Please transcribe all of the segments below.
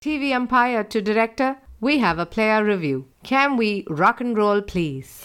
TV umpire to director, we have a player review. Can we rock and roll, please?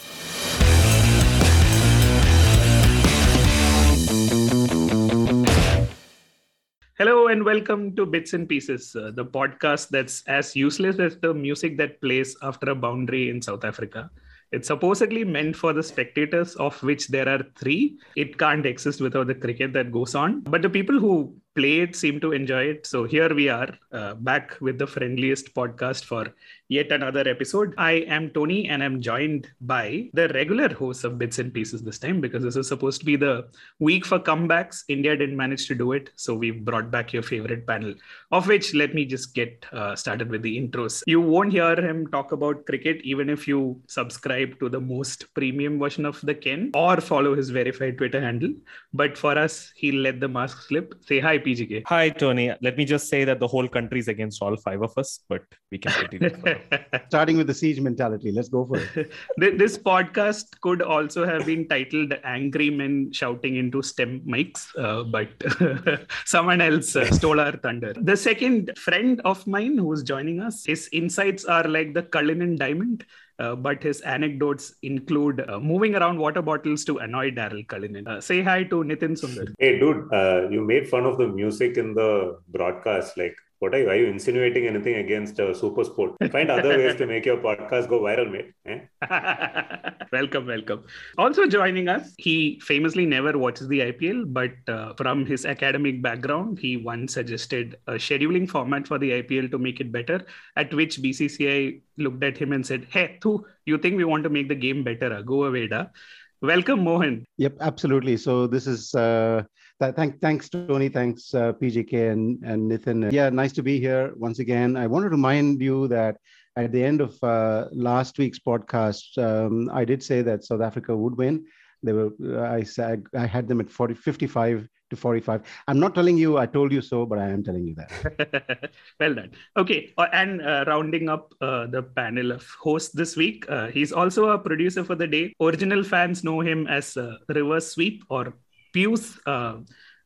Hello and welcome to Bits and Pieces, uh, the podcast that's as useless as the music that plays after a boundary in South Africa. It's supposedly meant for the spectators, of which there are three. It can't exist without the cricket that goes on. But the people who play it seem to enjoy it. So here we are, uh, back with the friendliest podcast for yet another episode. I am Tony and I'm joined by the regular hosts of Bits and Pieces this time because this is supposed to be the week for comebacks. India didn't manage to do it. So we've brought back your favorite panel, of which let me just get uh, started with the intros. You won't hear him talk about cricket even if you subscribe to the most premium version of the Ken or follow his verified Twitter handle. But for us, he'll let the mask slip. Say hi, PGK. Hi, Tony. Let me just say that the whole country is against all five of us, but we can continue. Starting with the siege mentality. Let's go for it. this podcast could also have been titled Angry Men Shouting into Stump Mics, uh, but someone else uh, stole our thunder. The second friend of mine who's joining us, his insights are like the Cullinan diamond. Uh, but his anecdotes include uh, moving around water bottles to annoy Daryl Cullinan. Uh, say hi to Nitin Sundar. Hey, dude, uh, you made fun of the music in the broadcast. Like, what are you? Are you insinuating anything against uh, Super Sport? Find other ways to make your podcast go viral, mate. Eh? welcome, welcome. Also joining us, he famously never watches the IPL, but uh, from his academic background, he once suggested a scheduling format for the IPL to make it better. At which BCCI looked at him and said, "Hey, tu, you think we want to make the game better? Go away, da." Welcome, Mohan. Yep, absolutely. So this is uh, th- thank, thanks, Tony. Thanks, uh, PGK and, and Nitin. Yeah, nice to be here once again. I want to remind you that at the end of uh, last week's podcast, um, I did say that South Africa would win. They were, I said, I had them at 40, 55 to 45. I'm not telling you I told you so, but I am telling you that. well done. Okay. Uh, and uh, rounding up uh, the panel of hosts this week, uh, he's also a producer for the day. Original fans know him as uh, Reverse Sweep or Pius. Uh,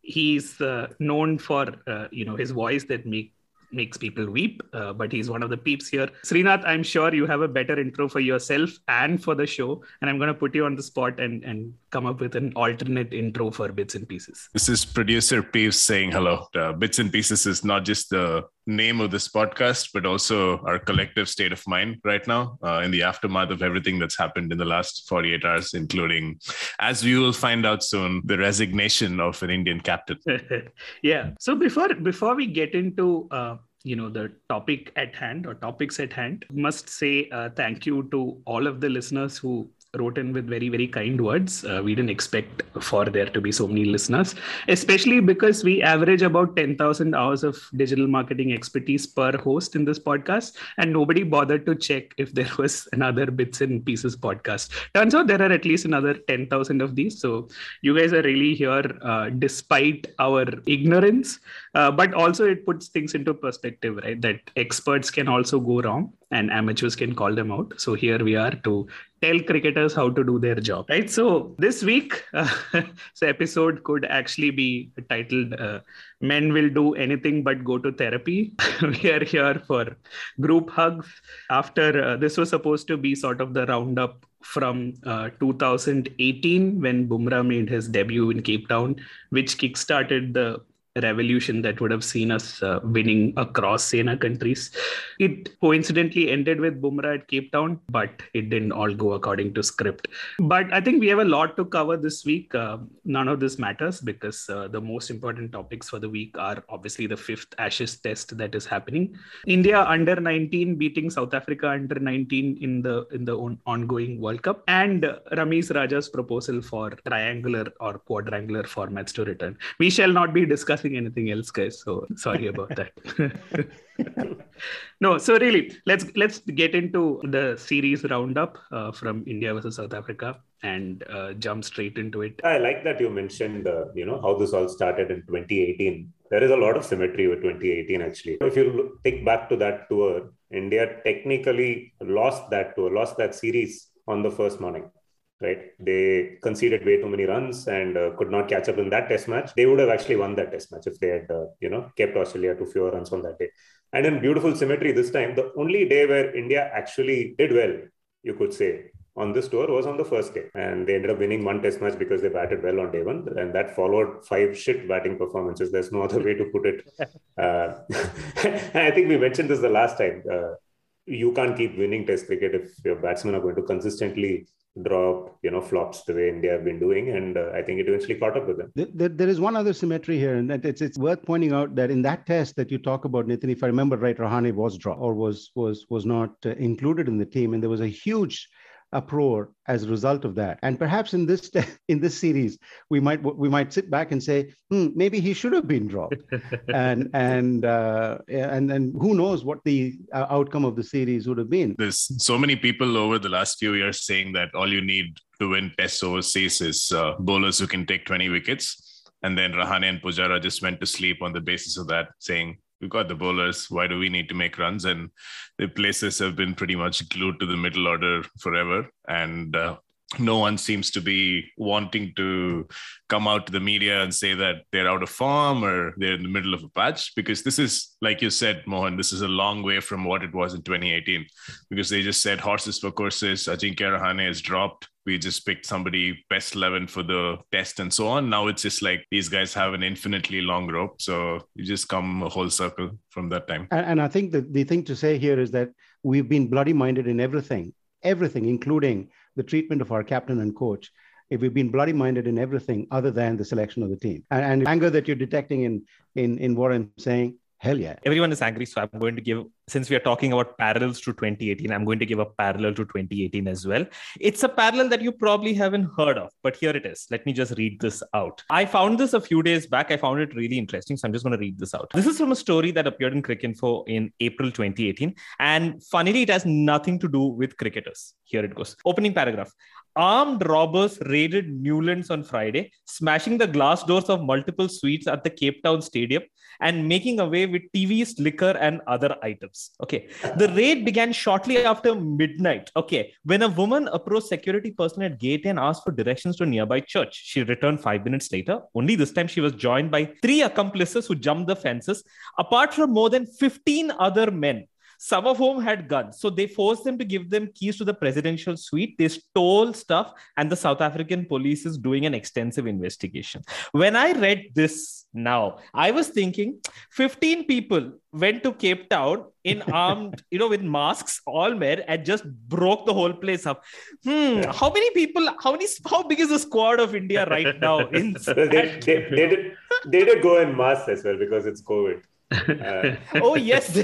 he's known for you know his voice that make makes people weep, uh, but he's one of the peeps here. Srinath, I'm sure you have a better intro for yourself and for the show, and I'm going to put you on the spot and, and come up with an alternate intro for Bits and Pieces. This is producer Peeves saying hello. Uh, Bits and Pieces is not just the name of this podcast, but also our collective state of mind right now uh, in the aftermath of everything that's happened in the last 48 hours, including, as we will find out soon, the resignation of an Indian captain. yeah. So before before we get into uh, you know the topic at hand or topics at hand must say uh, thank you to all of the listeners who wrote in with very very kind words. Uh, we didn't expect for there to be so many listeners especially because we average about 10000 hours of digital marketing expertise per host in this podcast and nobody bothered to check if there was another bits and pieces podcast. Turns out there are at least another 10000 of these. So you guys are really here uh, despite our ignorance. Uh, but also it puts things into perspective right? That experts can also go wrong and amateurs can call them out. So here we are to tell cricketers how to do their job right? So this week uh, this episode could actually be titled uh, men will do anything but go to therapy. We are here for group hugs after uh, this was supposed to be sort of the roundup from uh, 2018 when Bumrah made his debut in Cape Town, which kickstarted the revolution that would have seen us uh, winning across Sena countries. It coincidentally ended with Bumrah at Cape Town, but it didn't all go according to script. But I think we have a lot to cover this week. Uh, none of this matters because uh, the most important topics for the week are obviously the fifth Ashes test that is happening. India under 19 beating South Africa under 19 in the in the on- ongoing World Cup, and Ramiz Raja's proposal for triangular or quadrangular formats to return. We shall not be discussing anything else guys. So sorry about that. No so really let's let's get into the series roundup uh, from india versus south africa and uh, jump straight into it. I like that you mentioned uh, you know how this all started in 2018 there is a lot of symmetry with 2018 actually. If you look, think back to that tour india technically lost that tour lost that series on the first morning right? They conceded way too many runs and uh, could not catch up in that test match. They would have actually won that test match if they had, uh, you know, kept Australia to fewer runs on that day. And in beautiful symmetry this time, the only day where India actually did well, you could say, on this tour was on the first day. And they ended up winning one test match because they batted well on day one. And that followed five shit batting performances. There's no other way to put it. Uh, I think we mentioned this the last time. Uh, you can't keep winning test cricket if your batsmen are going to consistently drop you know flops the way India have been doing, and uh, I think it eventually caught up with them. There, there is one other symmetry here, and it's it's worth pointing out that in that test that you talk about, Nitin, if I remember right, Rahane was dropped or was was was not uh, included in the team, and there was a huge uproar as a result of that. And perhaps in this in this series, we might we might sit back and say, hmm, maybe he should have been dropped, and and uh, and and who knows what the uh, outcome of the series would have been. There's so many people over the last few years saying that all you need to win tests overseas is uh, bowlers who can take 20 wickets. And then Rahane and Pujara just went to sleep on the basis of that, saying we've got the bowlers. Why do we need to make runs? And the places have been pretty much glued to the middle order forever. And uh, no one seems to be wanting to come out to the media and say that they're out of form or they're in the middle of a patch because this is like you said mohan this is a long way from what it was in 2018 because they just said horses for courses ajinkya rahane is dropped we just picked somebody best 11 for the test and so on. Now it's just like these guys have an infinitely long rope so you just come a whole circle from that time. And, and i think that the thing to say here is that we've been bloody minded in everything everything including the treatment of our captain and coach. If we've been bloody minded in everything other than the selection of the team. And, and anger that you're detecting in in in what i'm saying hell yeah. Everyone is angry so i'm going to give since we are talking about parallels to 2018 i'm going to give a parallel to 2018 as well. It's a parallel that you probably haven't heard of but here it is. Let me just read this out. I found this a few days back. I found it really interesting so i'm just going to read this out. This is from a story that appeared in cricinfo in april 2018 and funnily it has nothing to do with cricketers. Here it goes. Opening paragraph armed robbers raided Newlands on Friday, smashing the glass doors of multiple suites at the Cape Town Stadium and making away with TVs, liquor, and other items. Okay. The raid began shortly after midnight. Okay. When a woman approached security personnel at gate and asked for directions to a nearby church, she returned five minutes later. Only this time she was joined by three accomplices who jumped the fences, apart from more than 15 other men some of whom had guns. So they forced them to give them keys to the presidential suite. They stole stuff, and the South African police is doing an extensive investigation. When I read this now, I was thinking 15 people went to Cape Town in armed, you know, with masks, all men, and just broke the whole place up. Hmm, how many people, how many, how big is the squad of India right now? In they, they, they, did, they did go in masks as well because it's COVID. Uh, oh, yes.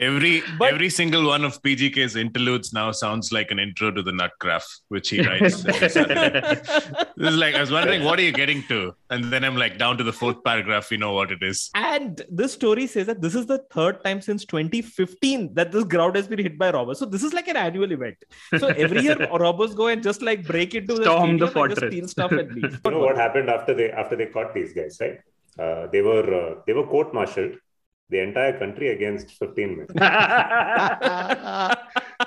Every but, every single one of PGK's interludes now sounds like an intro to the Nut Nutgraf, which he writes. this is like I was wondering, what are you getting to? And then I'm like, down to the fourth paragraph, you know what it is. And this story says that this is the third time since 2015 that this ground has been hit by robbers. So this is like an annual event. So every year robbers go and just like break into Storm the, the fortress, steal stuff and leave. You know what happened after they after they caught these guys, right? Uh, they were uh, they were court-martialed the entire country against 15 men.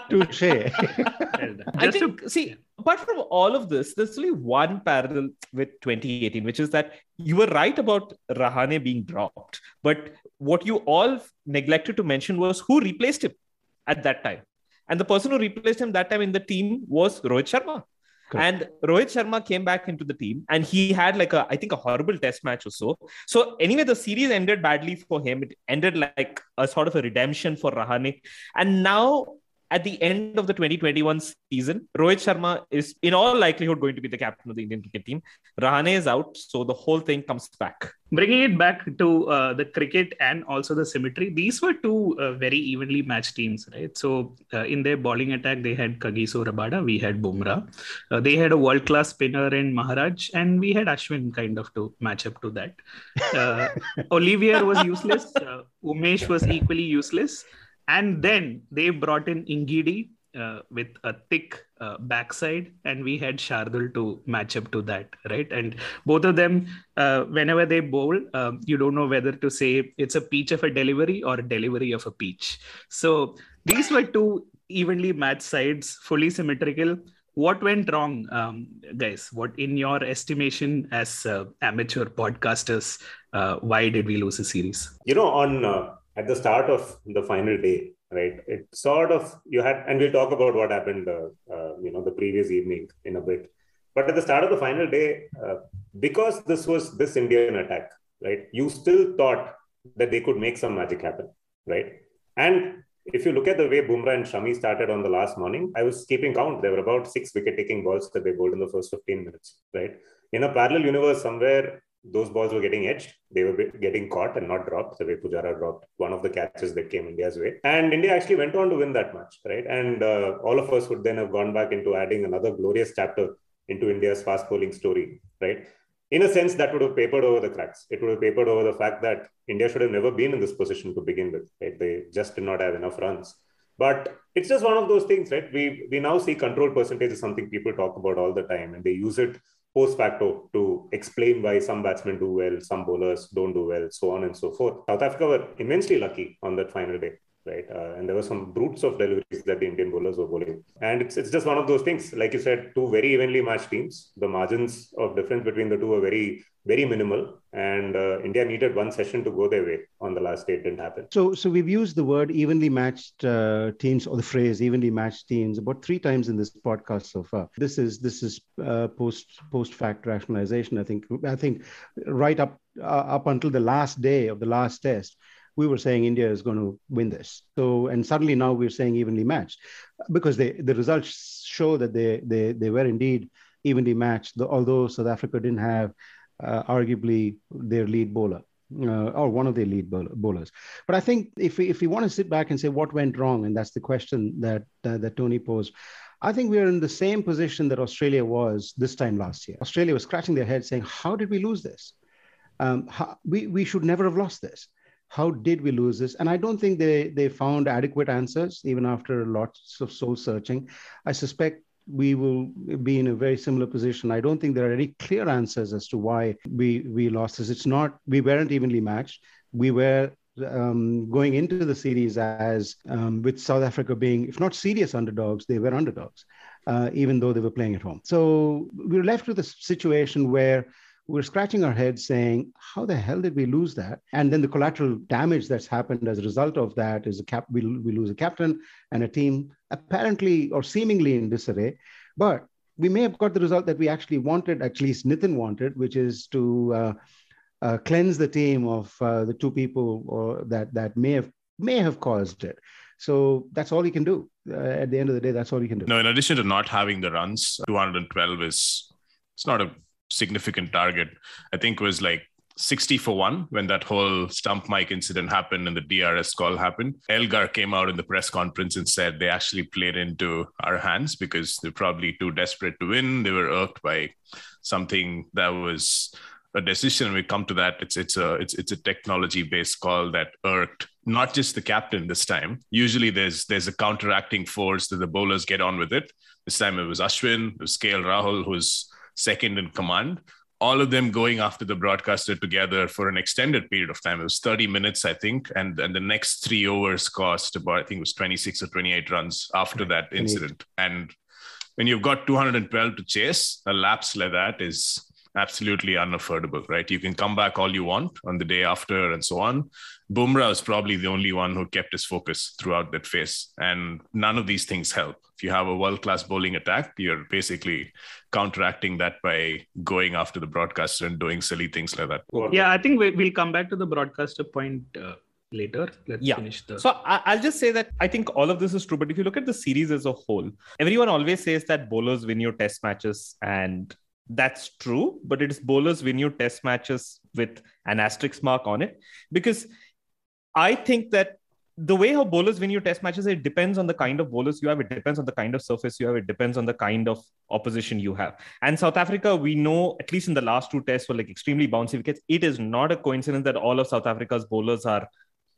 Touche. I think, to... see, apart from all of this, there's only one parallel with 2018, which is that you were right about Rahane being dropped. But what you all neglected to mention was who replaced him at that time. And the person who replaced him that time in the team was Rohit Sharma. And Rohit Sharma came back into the team and he had like a, I think, a horrible test match or so. So, anyway, the series ended badly for him. It ended like a sort of a redemption for Rahane. And now at the end of the 2021 season, Rohit Sharma is in all likelihood going to be the captain of the Indian cricket team. Rahane is out, so the whole thing comes back. Bringing it back to uh, the cricket and also the symmetry, these were two uh, very evenly matched teams, right? So uh, in their bowling attack, they had Kagiso Rabada, we had Bumrah. Uh, they had a world class spinner in Maharaj, and we had Ashwin kind of to match up to that. Uh, Olivier was useless, uh, Umesh was equally useless and then they brought in Ngidi uh, with a thick uh, backside, and we had Shardul to match up to that, right? And both of them, uh, whenever they bowl, um, you don't know whether to say it's a peach of a delivery or a delivery of a peach. So these were two evenly matched sides, fully symmetrical. what went wrong, um, guys? What, in your estimation, as uh, amateur podcasters, uh, why did we lose the series? You know, on uh, at the start of the final day, right? It sort of you had, and we'll talk about what happened, uh, uh, you know, the previous evening in a bit. But at the start of the final day, uh, because this was this Indian attack, right? You still thought that they could make some magic happen, right? And if you look at the way Bumrah and Shami started on the last morning, I was keeping count. There were about six wicket taking balls that they bowled in the first 15 minutes, right? In a parallel universe, somewhere those balls were getting edged. They were getting caught and not dropped. The way Pujara dropped one of the catches that came India's way. And India actually went on to win that match, right? And uh, all of us would then have gone back into adding another glorious chapter into India's fast bowling story, right? in a sense, that would have papered over the cracks. It would have papered over the fact that India should have never been in this position to begin with. Right? They just did not have enough runs. But it's just one of those things, right? We we now see control percentage is something people talk about all the time, and they use it post facto to explain why some batsmen do well, some bowlers don't do well, so on and so forth. South Africa were immensely lucky on that final day right? Uh, and there were some brutes of deliveries that the Indian bowlers were bowling. And it's, it's just one of those things. Like you said, two very evenly matched teams. The margins of difference between the two are very, very minimal. And uh, India needed one session to go their way on the last day. It didn't happen. So, so we've used the word evenly matched uh, teams or the phrase evenly matched teams about three times in this podcast so far. This is this is uh, post post fact rationalization. I think I think right up uh, up until the last day of the last test we were saying India is going to win this. So, and suddenly now we're saying evenly matched because they, the results show that they, they, they were indeed evenly matched, although South Africa didn't have uh, arguably their lead bowler. Uh, or one of their lead bowlers. But I think if we, if we want to sit back and say what went wrong, and that's the question that uh, that Tony posed, I think we are in the same position that Australia was this time last year. Australia was scratching their head saying, "How did we lose this? Um, how, we we should never have lost this." how did we lose this? And I don't think they, they found adequate answers, even after lots of soul searching. I suspect we will be in a very similar position. I don't think there are any clear answers as to why we, we lost this. It's not, we weren't evenly matched. We were um, going into the series as um, with South Africa being, if not serious underdogs, they were underdogs, uh, even though they were playing at home. So we were left with a situation where we're scratching our heads saying, how the hell did we lose that? And then the collateral damage that's happened as a result of that is a cap, we, we lose a captain and a team apparently or seemingly in disarray. But we may have got the result that we actually wanted, at least Nitin wanted, which is to uh, uh, cleanse the team of uh, the two people or that that may have may have caused it. So that's all he can do. Uh, at the end of the day, that's all he can do. No, in addition to not having the runs, 212 is it's not a significant target. I think was like 60 for one when that whole stump mic incident happened and the DRS call happened. Elgar came out in the press conference and said they actually played into our hands because they're probably too desperate to win. They were irked by something that was a decision. We come to that. It's it's a it's it's a technology based call that irked not just the captain this time. Usually there's there's a counteracting force that the bowlers get on with it. This time it was Ashwin, it was KL Rahul, who's second in command. All of them going after the broadcaster together for an extended period of time. It was 30 minutes, I think. And, and the next three overs cost about, I think it was 26 or 28 runs after that incident. And when you've got 212 to chase, a lapse like that is absolutely unaffordable, right? You can come back all you want on the day after and so on. Bumrah is probably the only one who kept his focus throughout that phase. And none of these things help. If you have a world class bowling attack, you're basically counteracting that by going after the broadcaster and doing silly things like that. Yeah, I think we'll come back to the broadcaster point. Uh, later let's yeah. finish the so i'll just say that i think all of this is true but if you look at the series as a whole everyone always says that bowlers win your test matches and that's true, but it is bowlers win your test matches with an asterisk mark on it. Because I think that the way how bowlers win your test matches, it depends on the kind of bowlers you have, it depends on the kind of surface you have, it depends on the kind of opposition you have. And South Africa, we know, at least in the last two tests, were like extremely bouncy wickets. It is not a coincidence that all of South Africa's bowlers are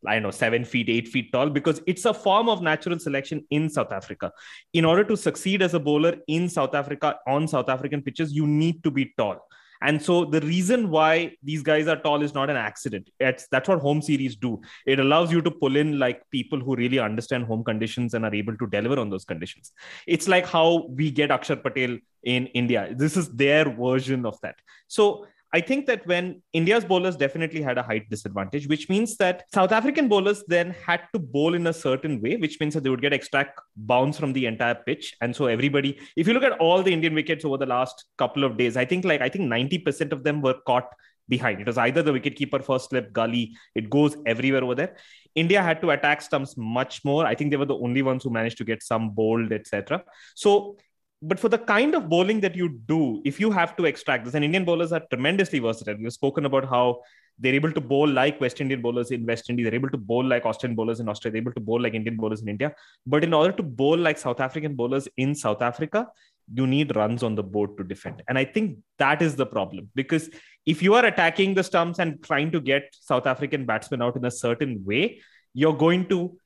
I don't know, seven feet, eight feet tall, because it's a form of natural selection in South Africa. In order to succeed as a bowler in South Africa on South African pitches, you need to be tall. And so the reason why these guys are tall is not an accident. It's, that's what home series do. It allows you to pull in like people who really understand home conditions and are able to deliver on those conditions. It's like how we get Akshar Patel in India. This is their version of that. So I think that when India's bowlers definitely had a height disadvantage, which means that South African bowlers then had to bowl in a certain way, which means that they would get extra bounce from the entire pitch. And so everybody, if you look at all the Indian wickets over the last couple of days, I think like I think 90% of them were caught behind. It was either the wicketkeeper first slip, gully, it goes everywhere over there. India had to attack stumps much more. I think they were the only ones who managed to get some bowled, etc. So but for the kind of bowling that you do, if you have to extract this, and Indian bowlers are tremendously versatile. We've spoken about how they're able to bowl like West Indian bowlers in West Indies. They're able to bowl like Australian bowlers in Australia. They're able to bowl like Indian bowlers in India. But in order to bowl like South African bowlers in South Africa, you need runs on the board to defend. And I think that is the problem because if you are attacking the stumps and trying to get South African batsmen out in a certain way, you're going to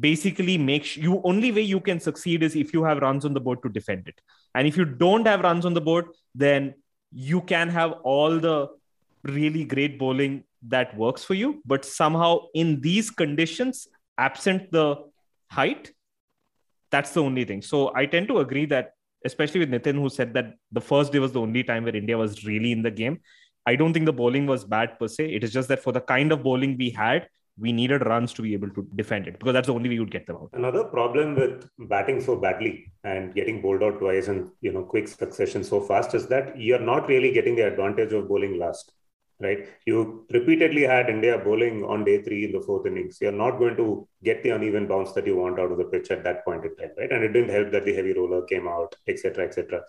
basically make you only way you can succeed is if you have runs on the board to defend it. And if you don't have runs on the board then you can have all the really great bowling that works for you but somehow in these conditions absent the height that's the only thing. So i tend to agree that especially with nitin who said that the first day was the only time where india was really in the game. I don't think the bowling was bad per se. It is just that for the kind of bowling we had we needed runs to be able to defend it because that's the only way you would get them out. Another problem with batting so badly and getting bowled out twice and you know quick succession so fast is that you're not really getting the advantage of bowling last. Right, you repeatedly had India bowling on day three in the fourth innings. You're not going to get the uneven bounce that you want out of the pitch at that point in time, right? And it didn't help that the heavy roller came out, etc., etc.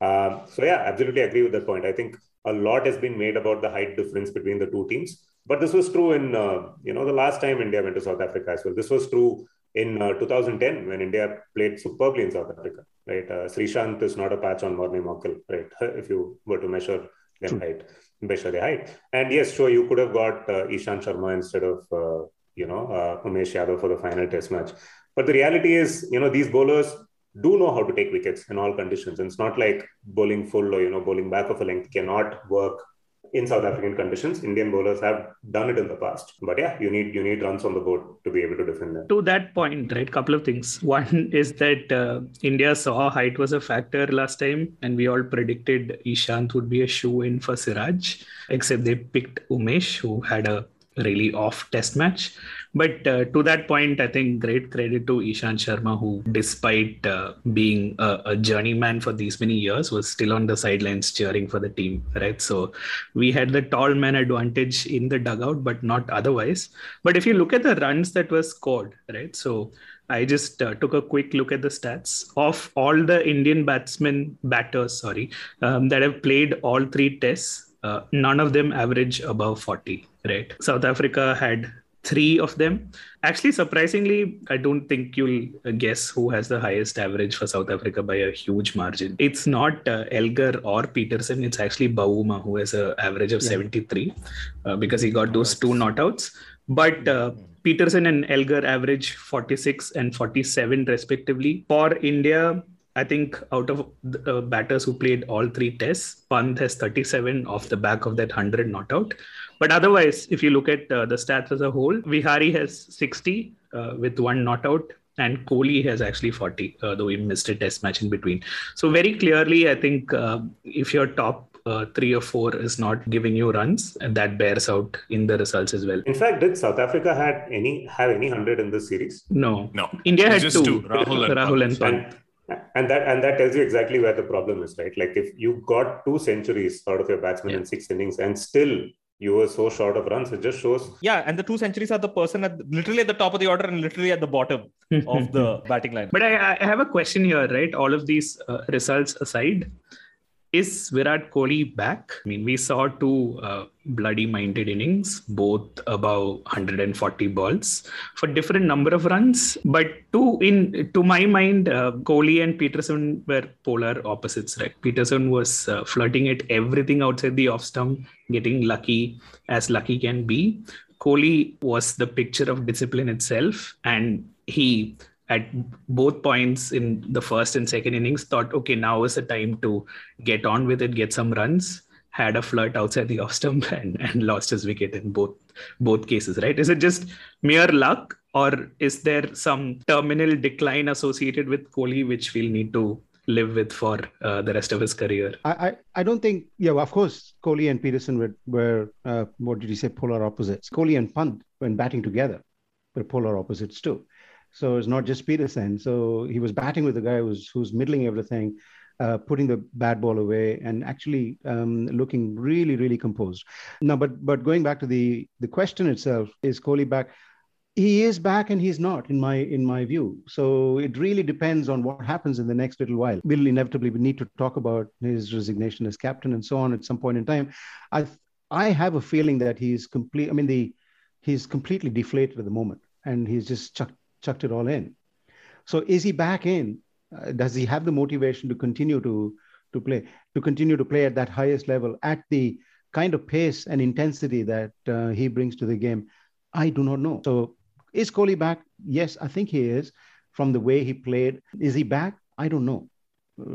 Um, so yeah, absolutely agree with that point. I think a lot has been made about the height difference between the two teams but this was true in, uh, you know, the last time India went to South Africa as well. This was true in uh, 2010 when India played superbly in South Africa, right? Uh, Sreesanth is not a patch on Morne Morkel, right? If you were to measure them height, measure their height. And yes, sure, you could have got uh, Ishant Sharma instead of, uh, you know, uh, Umesh Yadav for the final test match. But the reality is, you know, these bowlers do know how to take wickets in all conditions. And it's not like bowling full or, you know, bowling back of a length cannot work in South African conditions. Indian bowlers have done it in the past, but yeah, you need you need runs on the board to be able to defend them. To that point, right? Couple of things. One is that uh, India saw height was a factor last time, and we all predicted Ishant would be a shoe in for Siraj, except they picked Umesh, who had a really off test match. But uh, to that point, I think great credit to Ishant Sharma, who, despite uh, being a, a, journeyman for these many years, was still on the sidelines cheering for the team. Right. So we had the tall man advantage in the dugout, but not otherwise. But if you look at the runs that were scored, right. So I just uh, took a quick look at the stats of all the Indian batsmen, batters, sorry, um, that have played all three tests. Uh, none of them average above 40 right south africa had three of them. Actually, surprisingly, I don't think you'll guess who has the highest average for South Africa by a huge margin. It's not uh, Elgar or Petersen. It's actually Bavuma who has an average of yeah. 73 uh, because he got those two not outs. But uh, Petersen and Elgar average 46 and 47 respectively. For India, I think out of the uh, batters who played all three tests, Pant has 37 off the back of that 100 not out. But otherwise, if you look at uh, the stats as a whole, Vihari has 60 uh, with one not out, and Kohli has actually 40, uh, though he missed a test match in between. So very clearly, I think uh, if your top uh, three or four is not giving you runs, and that bears out in the results as well. In fact, did South Africa had any have any hundred in this series? No, no. India had two. two. Rahul and Rahul and Pant. And, and that and that tells you exactly where the problem is, right? Like if you got two centuries out of your batsman yeah. in six innings, and still you were so short of runs. It just shows. Yeah, and the two centuries are the person at literally at the top of the order and literally at the bottom of the batting line. But I, I, have a question here, right? All of these uh, results aside, is Virat Kohli back? I mean, we saw two uh, bloody minded innings, both above 140 balls for different number of runs. But two in to my mind, uh, Kohli and Petersen were polar opposites. Right? Petersen was uh, flirting at everything outside the off stump, getting lucky as lucky can be. Kohli was the picture of discipline itself, and he at both points in the first and second innings thought okay now is the time to get on with it get some runs had a flirt outside the off stump and, and lost his wicket in both both cases, right? Is it just mere luck, or is there some terminal decline associated with Kohli which we'll need to live with for uh, the rest of his career? I, I, I don't think, yeah, of course, Kohli and Petersen were, were uh, what did you say, polar opposites. Kohli and Pant, when batting together, were polar opposites too. So it's not just Petersen. So he was batting with a guy who's, who's middling everything uh, putting the bad ball away and actually um, looking really, really composed. Now, but but going back to the the question itself, is Kohli back? He is back and he's not, in my in my view. So it really depends on what happens in the next little while. We'll inevitably need to talk about his resignation as captain and so on at some point in time. I I have a feeling that he's complete. I mean, the he's completely deflated at the moment, and he's just chucked chucked it all in. So is he back in? Uh, does he have the motivation to continue to to play to continue to play at that highest level at the kind of pace and intensity that uh, he brings to the game? I do not know. So is Kohli back? Yes, I think he is. From the way he played, is he back? I don't know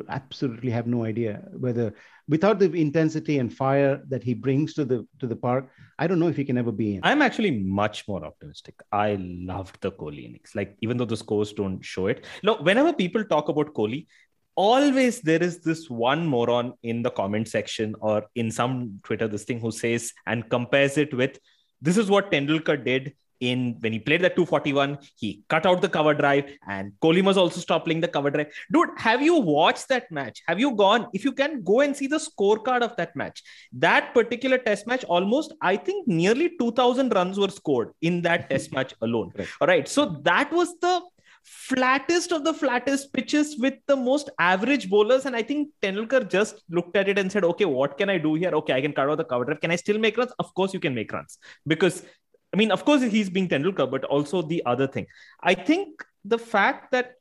absolutely have no idea whether without the intensity and fire that he brings to the to the park i don't know if he can ever be in. I'm actually much more optimistic. I loved the kohli innings. Like even though the scores don't show it. Look whenever people talk about kohli always there is this one moron in the comment section or in some twitter this thing who says and compares it with this is what Tendulkar did in when he played that 241, he cut out the cover drive, and Kohli was also stopped playing the cover drive. Dude, have you watched that match? Have you gone? If you can go and see the scorecard of that match, that particular test match, almost I think nearly 2,000 runs were scored in that test match alone. Right. All right, so that was the flattest of the flattest pitches with the most average bowlers. And I think Tendulkar just looked at it and said, okay, what can I do here? Okay, I can cut out the cover drive. Can I still make runs? Of course, you can make runs because I mean, of course, he's being Tendulkar, but also the other thing. I think the fact that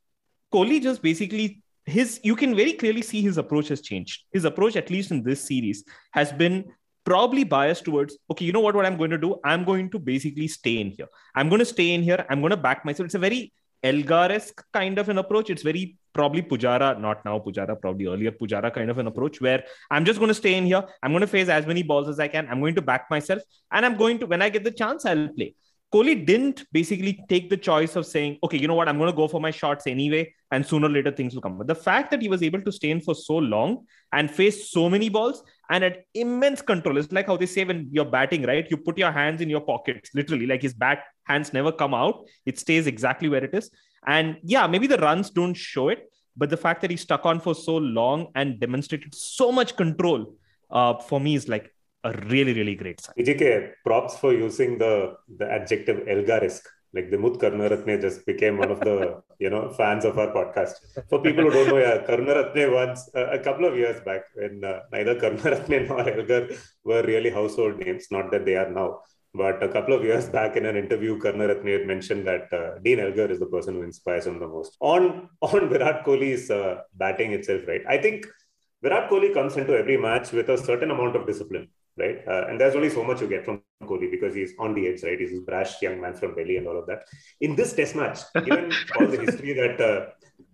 Kohli just basically his you can very clearly see his approach has changed. His approach, at least in this series, has been probably biased towards okay, you know what? What I'm going to do? I'm going to basically stay in here. I'm going to stay in here. I'm going to back myself. It's a very Elgar-esque kind of an approach. It's very probably Pujara, not now Pujara, probably earlier Pujara kind of an approach where I'm just going to stay in here. I'm going to face as many balls as I can. I'm going to back myself. And I'm going to, when I get the chance, I'll play. Kohli didn't basically take the choice of saying, okay, you know what, I'm going to go for my shots anyway, and sooner or later things will come. But the fact that he was able to stay in for so long and face so many balls and immense control, it's like how they say when you're batting, right? You put your hands in your pockets, literally, like his bat hands never come out, it stays exactly where it is. And yeah, maybe the runs don't show it, but the fact that he stuck on for so long and demonstrated so much control uh, for me is like a really, really great sign. PGK, props for using the, the adjective Elgar-esque. Like the Mut Karunaratne just became one of the you know fans of our podcast. For people who don't know, yeah, Karunaratne once uh, a couple of years back when uh, neither Karunaratne nor Elgar were really household names. Not that they are now, but a couple of years back in an interview, Karunaratne had mentioned that uh, Dean Elgar is the person who inspires him the most. On on Virat Kohli's uh, batting itself, right? I think Virat Kohli comes into every match with a certain amount of discipline right? Uh, and there's only so much you get from Kohli because he's on the edge, right? He's a brash young man from Delhi and all of that. In this Test match, given all the history that, uh,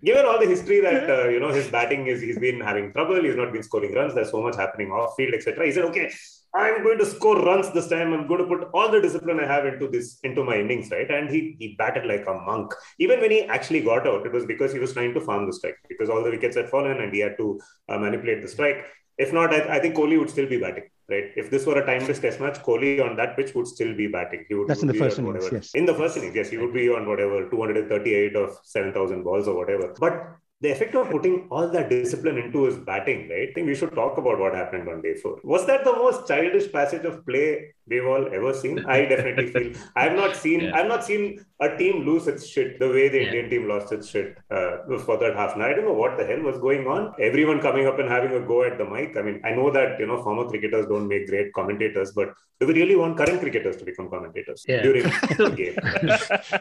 given all the history that uh, you know his batting is, he's been having trouble. He's not been scoring runs. There's so much happening off field, etc. He said, okay. I'm going to score runs this time. I'm going to put all the discipline I have into this, into my innings, right? And he he batted like a monk. Even when he actually got out, it was because he was trying to farm the strike because all the wickets had fallen and he had to uh, manipulate the strike. If not, I, I think Kohli would still be batting right? If this were a timeless test match, Kohli on that pitch would still be batting. He would, That's would in the first innings, yes. In the first innings, yes, he would be on whatever 238 of 7,000 balls or whatever. But the effect of putting all that discipline into his batting, right? I think we should talk about what happened on day four. Was that the most childish passage of play we've all ever seen? I definitely feel I have not seen yeah. I've not seen a team lose its shit the way the yeah. Indian team lost its shit uh, for that half. Now I don't know what the hell was going on. Everyone coming up and having a go at the mic. I mean, I know that you know former cricketers don't make great commentators, but do we really want current cricketers to become commentators yeah. during the game?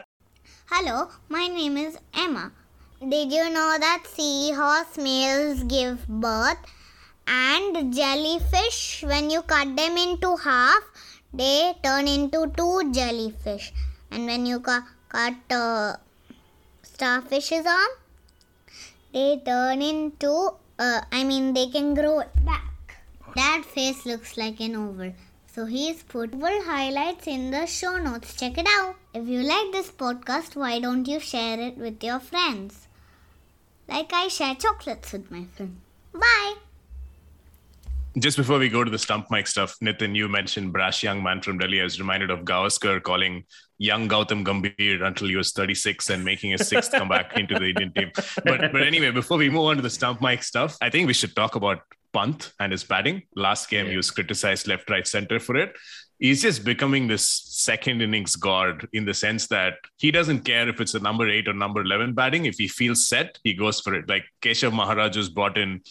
Hello, my name is Emma. Did you know that seahorse males give birth? And jellyfish, when you cut them into half, they turn into two jellyfish. And when you cu- cut uh, starfish's they turn into, uh, I mean, they can grow back. That face looks like an oval. So he's put oval highlights in the show notes. Check it out. If you like this podcast, why don't you share it with your friends? Like I share chocolates with my friend. Bye. Just before we go to the stump mic stuff, Nitin, you mentioned brash young man from Delhi. I was reminded of Gavaskar calling young Gautam Gambhir until he was 36 and making his sixth comeback into the Indian team. But but anyway, before we move on to the stump mic stuff, I think we should talk about Pant and his batting. Last game, yeah. he was criticized left, right, center for it. He's just becoming this second innings god in the sense that he doesn't care if it's a number eight or number 11 batting. If he feels set, he goes for it. Like Keshav Maharaj was brought in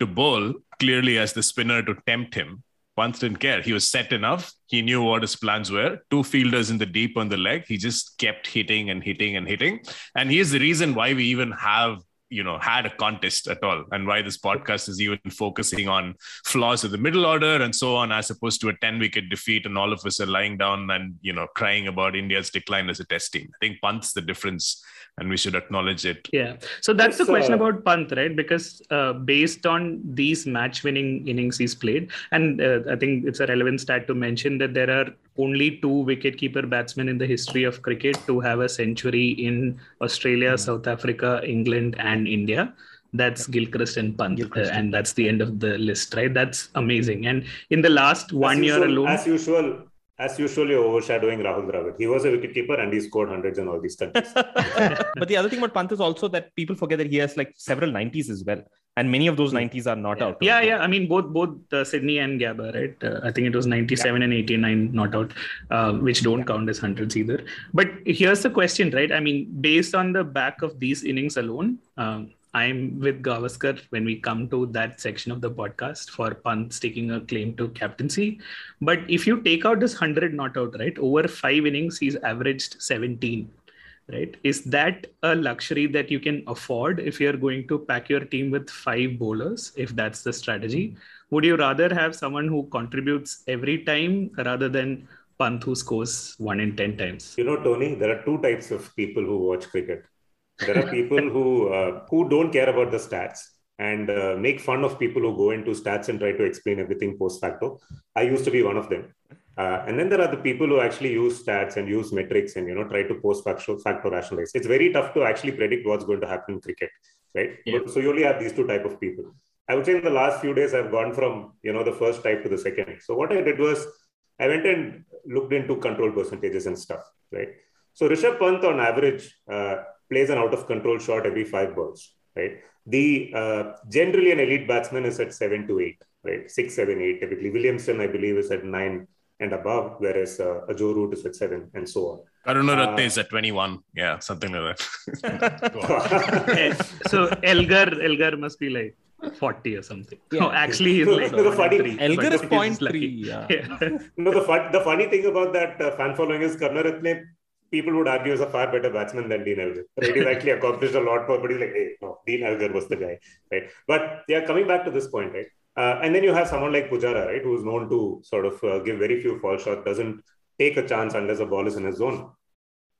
to bowl clearly as the spinner to tempt him. Pant didn't care. He was set enough. He knew what his plans were. Two fielders in the deep on the leg. He just kept hitting and hitting and hitting. And here's the reason why we even have you know had a contest at all and why this podcast is even focusing on flaws of the middle order and so on as opposed to a 10 wicket defeat and all of us are lying down and you know crying about india's decline as a test team. I think Pant's the difference and we should acknowledge it. Yeah. So that's the question uh, about Pant, right? Because uh, based on these match winning innings he's played, and uh, I think it's a relevant stat to mention that there are only two wicketkeeper batsmen in the history of cricket to have a century in Australia, mm-hmm. South Africa, England, and India that's Gilchrist and Pant, Gilchrist. Uh, and that's the end of the list, right? That's amazing. And in the last one usual, year alone, as usual, as usually overshadowing Rahul Dravid. He was a wicketkeeper and he scored hundreds in all these countries. but the other thing about Pant is also that people forget that he has like several 90s as well. And many of those 90s are not yeah. out. Yeah, yeah. I mean, both both uh, Sydney and Gabba, right? Uh, I think it was 97 yeah. and 89 not out, uh, which don't yeah. count as hundreds either. But here's the question, right? I mean, based on the back of these innings alone, um, I'm with Gavaskar when we come to that section of the podcast for Pant taking a claim to captaincy. But if you take out this 100 not out, right, over five innings, he's averaged 17, right? Is that a luxury that you can afford if you're going to pack your team with five bowlers, if that's the strategy? Would you rather have someone who contributes every time rather than Pant who scores one in 10 times? You know, Tony, there are two types of people who watch cricket there are people who uh, who don't care about the stats and uh, make fun of people who go into stats and try to explain everything post facto. I used to be one of them. Uh, and then there are the people who actually use stats and use metrics and you know try to post facto, facto rationalize. It's very tough to actually predict what's going to happen in cricket, right? Yeah. So you only have these two type of people. I would say in the last few days I've gone from you know the first type to the second. So what I did was I went and looked into control percentages and stuff, right? So Rishabh Pant on average uh, plays an out of control shot every five balls, right? The uh, generally an elite batsman is at seven to eight, right? Six, seven, eight. Typically, Williamson, I believe, is at nine and above, whereas uh, a Joe Root is at seven, and so on. Karunaratne uh, is at 21. Yeah, something like that. so Elgar, Elgar must be like 40 or something. Yeah. No, actually, he's like no, the funny, Elgar is point three. Yeah. yeah. no, the, fun, the funny thing about that uh, fan following is Karunaratne people would argue is a far better batsman than Dean Elgar. Right? He's actually accomplished a lot more, but he's like, hey, no, Dean Elgar was the guy, right? But yeah, coming back to this point, right? Uh, and then you have someone like Pujara, right, who's known to sort of uh, give very few fall shots, doesn't take a chance unless a ball is in his zone.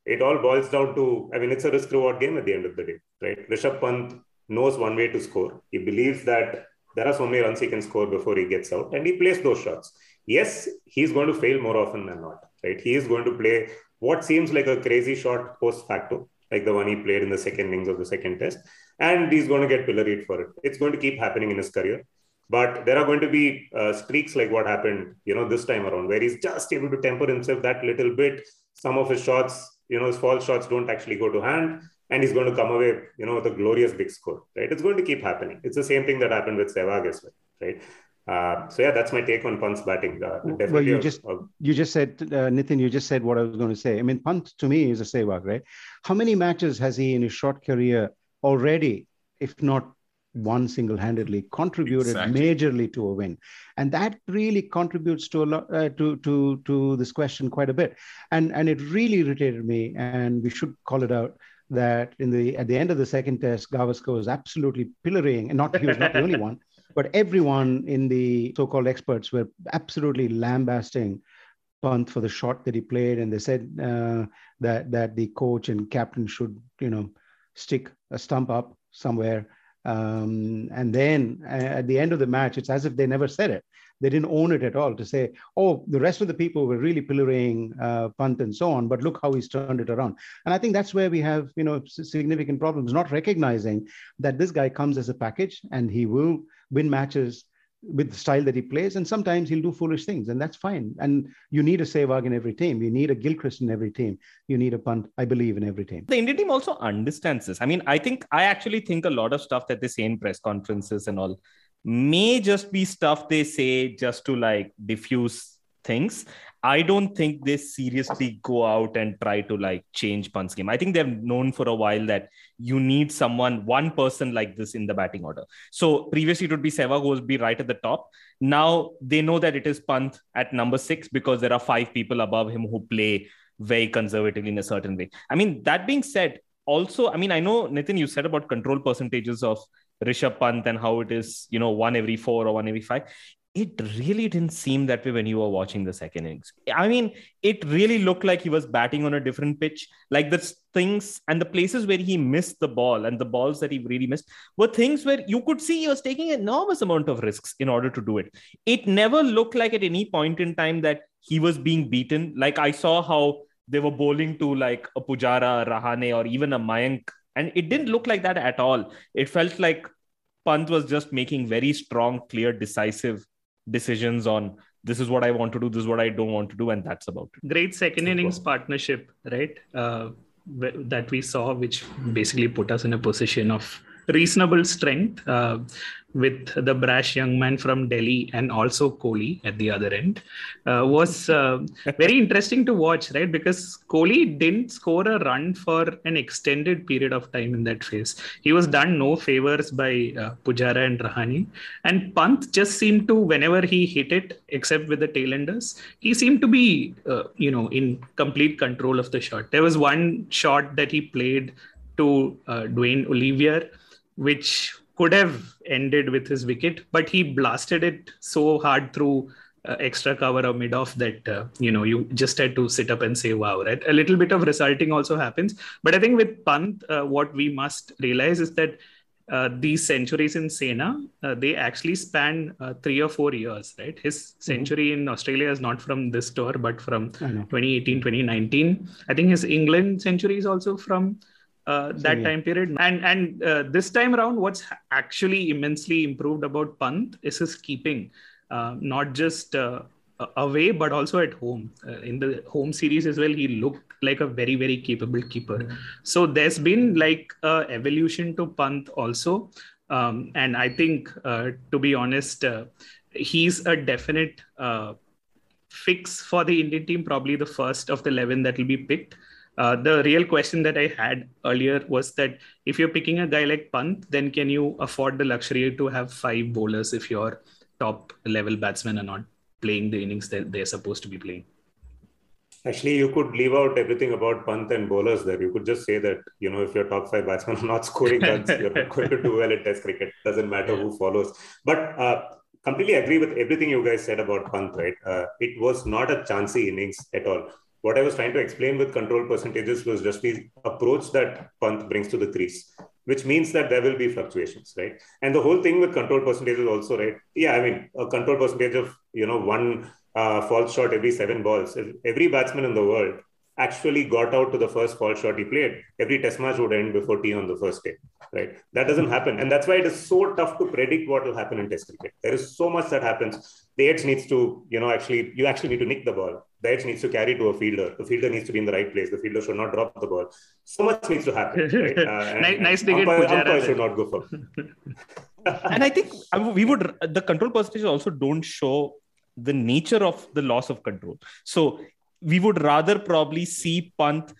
It all boils down to, I mean, it's a risk reward game at the end of the day, right? Rishabh Pant knows one way to score. He believes that there are so many runs he can score before he gets out, and he plays those shots. Yes, he's going to fail more often than not, right? He is going to play what seems like a crazy shot post facto, like the one he played in the second innings of the second test. And he's going to get pilloried for it. It's going to keep happening in his career. But there are going to be uh, streaks like what happened, you know, this time around, where he's just able to temper himself that little bit. Some of his shots, you know, his false shots don't actually go to hand, and he's going to come away, you know, with a glorious big score, right? It's going to keep happening. It's the same thing that happened with Sehwag as well, right? Uh, so yeah, that's my take on Pant's batting. Uh, well, you a, just a, you just said, uh, Nitin, you just said what I was going to say. I mean, Pant to me is a Sehwag, right? How many matches has he in his short career already, if not one single-handedly, contributed exactly. majorly to a win, and that really contributes to a lot uh, to to to this question quite a bit, and and it really irritated me, and we should call it out that in the at the end of the second test, Gavaskar was absolutely pillorying, and not he was not the only one but everyone in the so-called experts were absolutely lambasting Pant for the shot that he played, and they said uh, that that the coach and captain should, you know, stick a stump up somewhere Um, and then uh, at the end of the match, it's as if they never said it. They didn't own it at all to say, oh, the rest of the people were really pillorying uh, Pant and so on, but look how he's turned it around. And I think that's where we have, you know, significant problems, not recognizing that this guy comes as a package and he will win matches with the style that he plays. And sometimes he'll do foolish things, and that's fine. And you need a Sehwag in every team. You need a Gilchrist in every team. You need a Pant, I believe, in every team. The Indian team also understands this. I mean, I think, I actually think a lot of stuff that they say in press conferences and all may just be stuff they say just to like diffuse things. I don't think they seriously go out and try to like change Pant's game. I think they've known for a while that you need someone, one person like this in the batting order. So previously it would be Sehwag who would be right at the top. Now they know that it is Pant at number six because there are five people above him who play very conservatively in a certain way. I mean, that being said, also, I mean, I know Nitin, you said about control percentages of Rishabh Pant and how it is, you know, one every four or one every five. It really didn't seem that way when you were watching the second innings. I mean, it really looked like he was batting on a different pitch. Like the things and the places where he missed the ball and the balls that he really missed were things where you could see he was taking enormous amount of risks in order to do it. It never looked like at any point in time that he was being beaten. Like I saw how they were bowling to like a Pujara, a Rahane, or even a Mayank and it didn't look like that at all. It felt like Pant was just making very strong, clear, decisive decisions on this is what I want to do, this is what I don't want to do, and that's about it. Great second innings partnership, right? Uh, that we saw, which basically put us in a position of reasonable strength. Uh, with the brash young man from Delhi and also Kohli at the other end uh, was uh, very interesting to watch, right? Because Kohli didn't score a run for an extended period of time in that phase. He was done no favors by uh, Pujara and Rahane. And Pant just seemed to, whenever he hit it, except with the tailenders, he seemed to be, uh, you know, in complete control of the shot. There was one shot that he played to uh, Duane Olivier, which could have ended with his wicket, but he blasted it so hard through uh, extra cover or mid off that uh, you know you just had to sit up and say wow right a little bit of resulting also happens but i think with pant uh, what we must realize is that uh, these centuries in Sena, uh, they actually span uh, three or four years, right? His mm-hmm. century mm-hmm. in Australia is not from this tour, but from 2018, 2019. I think his England century is also from uh, that time period. And and uh, this time around, what's actually immensely improved about Pant is his keeping, uh, not just uh, away but also at home. Uh, in the home series as well, he looked like a very very capable keeper. Mm-hmm. So there's been like a evolution to Pant also, um, and I think to be honest, he's a definite fix for the Indian team. Probably the first of the eleven that will be picked. Uh, the real question that I had earlier was that if you're picking a guy like Pant, then can you afford the luxury to have five bowlers if your top level batsmen are not playing the innings that they're supposed to be playing? Actually, you could leave out everything about Pant and bowlers there. You could just say that, you know, if your top five batsmen are not scoring runs, you're not going to do well in Test cricket. Doesn't matter who follows. But uh, completely agree with everything you guys said about Pant, right? Uh, it was not a chancy innings at all what I was trying to explain with control percentages was just the approach that Pant brings to the crease, which means that there will be fluctuations, right? And the whole thing with control percentages also, right? Yeah, I mean, a control percentage of, you know, one uh, false shot every seven balls. If every batsman in the world actually got out to the first fall shot he played, every test match would end before tea on the first day, right? That doesn't happen. And that's why it is so tough to predict what will happen in test cricket. There is so much that happens. The edge needs to, you know, actually, you actually need to nick the ball. The edge needs to carry to a fielder. The fielder needs to be in the right place. The fielder should not drop the ball. So much needs to happen. Right? Uh, nice, nice to umpire, umpire should not go for. and I think we would, the control percentages also don't show the nature of the loss of control. So we would rather probably see Pant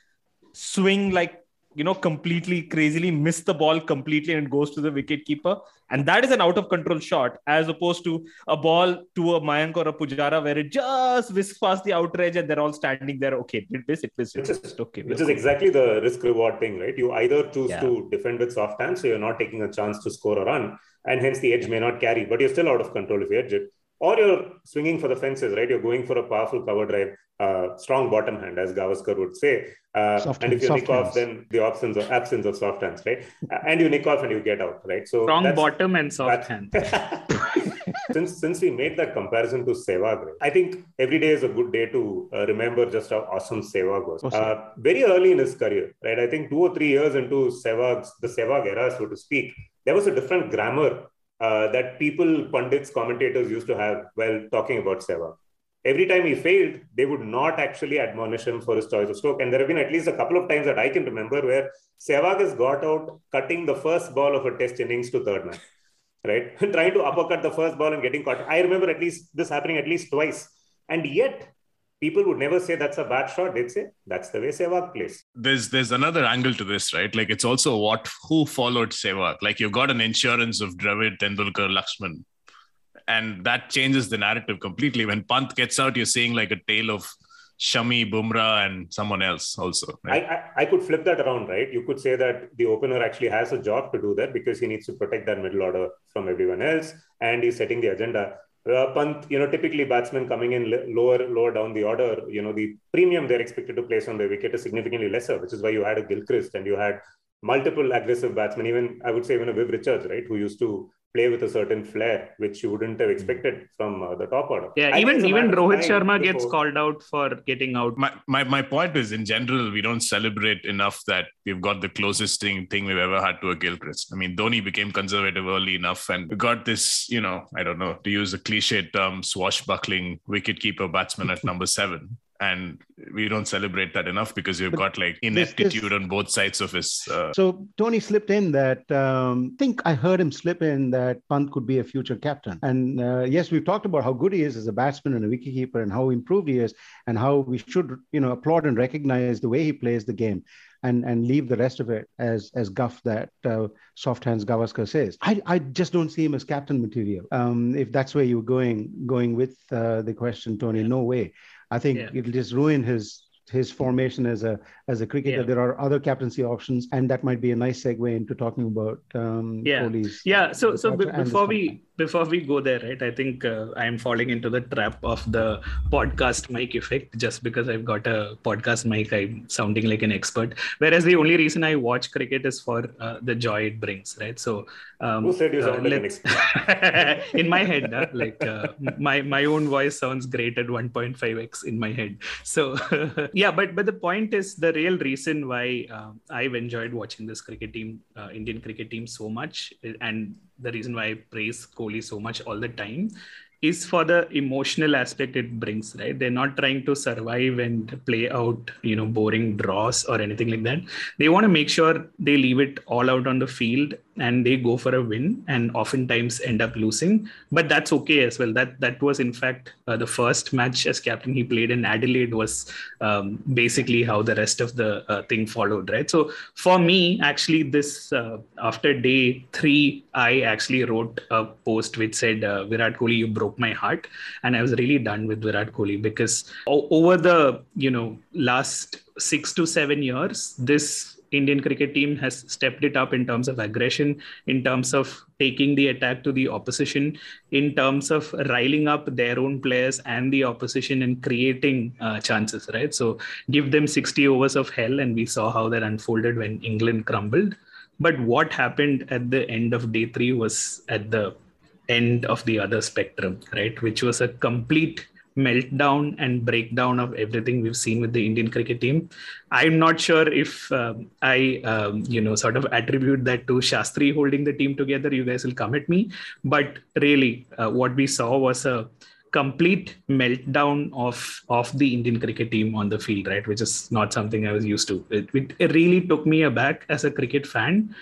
swing like you know completely crazily miss the ball completely and it goes to the wicket keeper. And that is an out of control shot as opposed to a ball to a Mayank or a Pujara where it just whisks past the outrage and they're all standing there. Okay it miss it which is, okay which is exactly the risk reward thing right? You either choose yeah. to defend with soft hands so you're not taking a chance to score a run and hence the edge may not carry but you're still out of control if you edge it or you're swinging for the fences, right? You're going for a powerful cover drive, uh, strong bottom hand, as Gavaskar would say. Uh, and if you nick hands. off, then the absence of absence of soft hands, right? and you nick off and you get out, right? So strong bottom and soft hand. since since we made that comparison to Sehwag, right, I think every day is a good day to uh, remember just how awesome Sehwag was. Awesome. Uh, very early in his career, right? I think two or three years into Sehwag's the Sehwag era, so to speak, there was a different grammar uh, that people, pundits, commentators used to have while talking about Sehwag. Every time he failed, they would not actually admonish him for his choice of stroke. And there have been at least a couple of times that I can remember where Sehwag has got out cutting the first ball of a test innings to third man, right? Trying to uppercut the first ball and getting caught. I remember at least this happening at least twice. And yet, people would never say that's a bad shot. They'd say that's the way Sehwag plays. There's there's another angle to this, right? Like it's also what who followed Sehwag. Like you've got an insurance of Dravid, Tendulkar, Lakshman, and that changes the narrative completely. When Pant gets out, you're seeing like a tale of Shami, Bumrah, and someone else also. Right? I, I, I could flip that around, right? You could say that the opener actually has a job to do that because he needs to protect that middle order from everyone else, and he's setting the agenda uh, Pant, you know, typically batsmen coming in lower, lower down the order, you know, the premium they're expected to place on the wicket is significantly lesser, which is why you had a Gilchrist and you had multiple aggressive batsmen, even I would say even a Viv Richards, right, who used to play with a certain flair, which you wouldn't have expected from uh, the top order. Yeah, I even even Rohit Sharma before... gets called out for getting out. My, my my point is, in general, we don't celebrate enough that we've got the closest thing thing we've ever had to a Gilchrist. I mean, Dhoni became conservative early enough, and we got this, you know, I don't know, to use a cliche term, swashbuckling wicketkeeper batsman at number seven and we don't celebrate that enough because you've but got like ineptitude this, this, on both sides of his. Uh... So Tony slipped in that. Um, I think I heard him slip in that Pant could be a future captain. And uh, yes, we've talked about how good he is as a batsman and a wicketkeeper, and how improved he is, and how we should, you know, applaud and recognize the way he plays the game. And, and leave the rest of it as as guff that uh, soft hands Gavaskar says. I, I just don't see him as captain material. Um, if that's where you're going going with uh, the question, Tony, yeah. no way. I think yeah. it'll just ruin his his formation as a as a cricketer. Yeah. There are other captaincy options, and that might be a nice segue into talking about um, yeah, Kohli's yeah. So so b- before we before we go there, right? I think uh, I am falling into the trap of the podcast mic effect just because I've got a podcast mic. I'm sounding like an expert, whereas the only reason I watch cricket is for uh, the joy it brings, right? So um, who said you sound uh, like an expert? in my head, uh, like uh, my my own voice sounds great at 1.5x in my head. So yeah, but but the point is the real reason why uh, I've enjoyed watching this cricket team, uh, Indian cricket team, so much, and the reason why I praise Kohli so much all the time is for the emotional aspect it brings right? They're not trying to survive and play out you know boring draws or anything like that. They want to make sure they leave it all out on the field and they go for a win and oftentimes end up losing. But that's okay as well. That that was in fact uh, the first match as captain he played in adelaide was um, basically how the rest of the uh, thing followed right? So for me actually this uh, after day 3 i actually wrote a post which said uh, virat kohli you broke my heart. And i was really done with virat kohli because o- over the you know last 6 to 7 years this Indian cricket team has stepped it up in terms of aggression, in terms of taking the attack to the opposition, in terms of riling up their own players and the opposition and creating uh, chances, right? So give them 60 overs of hell, and we saw how that unfolded when England crumbled. But what happened at the end of day three was at the end of the other spectrum, right? Which was a complete meltdown and breakdown of everything we've seen with the Indian cricket team. I'm not sure if um, I, um, you know, sort of attribute that to Shastri holding the team together. You guys will come at me, but really, uh, what we saw was a complete meltdown of of the Indian cricket team on the field, right? Which is not something I was used to. It, it, it really took me aback as a cricket fan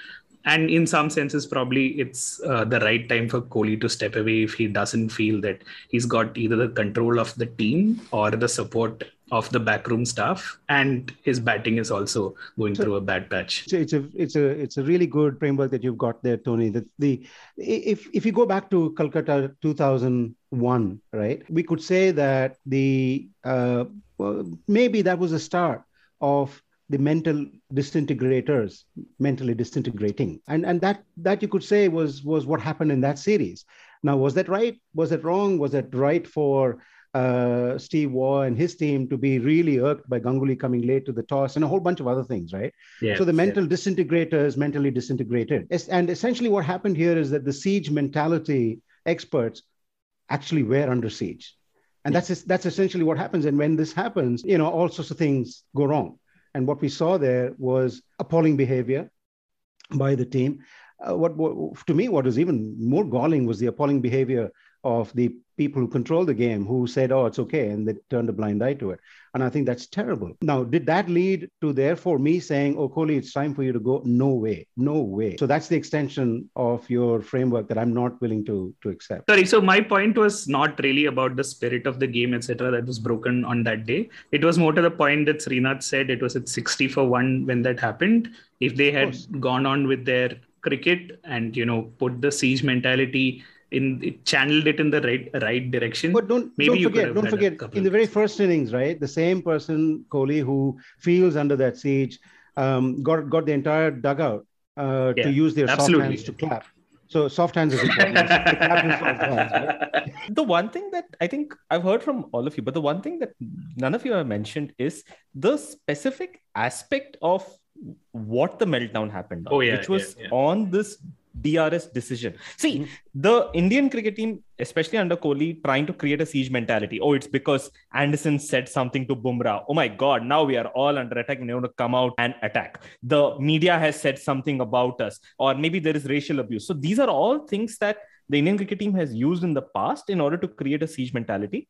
and in some senses probably it's uh, the right time for Kohli to step away if he doesn't feel that he's got either the control of the team or the support of the backroom staff. And his batting is also going so, through a bad patch. it's a it's a it's a really good framework that you've got there tony. That the if if you go back to calcutta 2001 right we could say that the uh, well, maybe that was a start of the mental disintegrators mentally disintegrating and and that that you could say was was what happened in that series Now, was that right? Was that wrong? Was that right for uh, Steve Waugh and his team to be really irked by Ganguly coming late to the toss and a whole bunch of other things, right? Yes, so the mental disintegrator is mentally disintegrated. And essentially, what happened here is that the siege mentality experts actually were under siege. And that's, that's essentially what happens. And when this happens, you know, all sorts of things go wrong. And what we saw there was appalling behavior by the team. Uh, what, what to me, what was even more galling was the appalling behavior of the people who control the game who said, oh, it's okay. And they turned a blind eye to it. And I think that's terrible. Now, did that lead to therefore me saying, oh, Kohli, it's time for you to go? No way. No way. So that's the extension of your framework that I'm not willing to, to accept. Sorry, so my point was not really about the spirit of the game, etc., that was broken on that day. It was more to the point that Srinath said it was at 60 for one when that happened. If they had gone on with their cricket and you know put the siege mentality in it channeled it in the right right direction. But don't maybe don't forget, don't forget in the very first innings, right? The same person, Kohli, who feels under that siege, um, got got the entire dugout uh, Yeah, to use their absolutely. soft hands to clap. So soft hands is important. The clap soft hands, right? the one thing that I think I've heard from all of you, but the one thing that none of you have mentioned is the specific aspect of what the meltdown happened on, Oh, yeah, which was yeah, yeah. on this DRS decision. See, Mm-hmm. the Indian cricket team, especially under Kohli, trying to create a siege mentality. Oh, it's because Anderson said something to Bumrah. Oh my God, now we are all under attack. We want to come out and attack. The media has said something about us, or maybe there is racial abuse. So these are all things that the Indian cricket team has used in the past in order to create a siege mentality.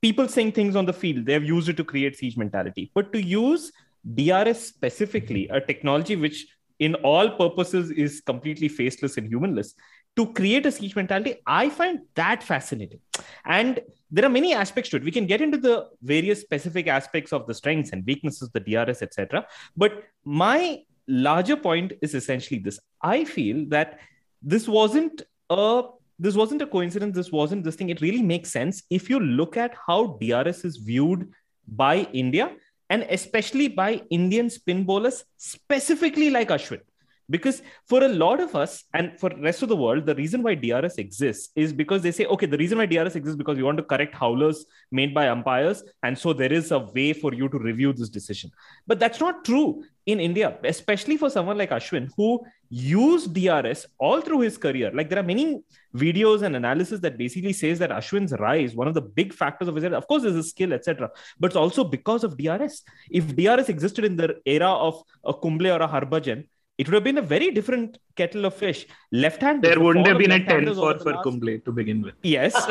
People saying things on the field, they have used it to create siege mentality. But to use DRS specifically, a technology which in all purposes is completely faceless and humanless, to create a siege mentality, I find that fascinating. And there are many aspects to it. We can get into the various specific aspects of the strengths and weaknesses, the DRS, etc. But my larger point is essentially this: I feel that this wasn't a this wasn't a coincidence. This wasn't this thing. It really makes sense if you look at how DRS is viewed by India and especially by Indian spin bowlers, specifically like Ashwin. Because for a lot of us and for the rest of the world, the reason why DRS exists is because they say, okay, the reason why DRS exists because we want to correct howlers made by umpires. And so there is a way for you to review this decision. But that's not true in India, especially for someone like Ashwin, who used DRS all through his career. Like there are many videos and analysis that basically says that Ashwin's rise, one of the big factors of his, of course, is his skill, etc. But it's also because of DRS. If DRS existed in the era of a Kumble or a Harbhajan, it would have been a very different kettle of fish. Left hand. There wouldn't have been a 10 for, for Kumble to begin with. Yes.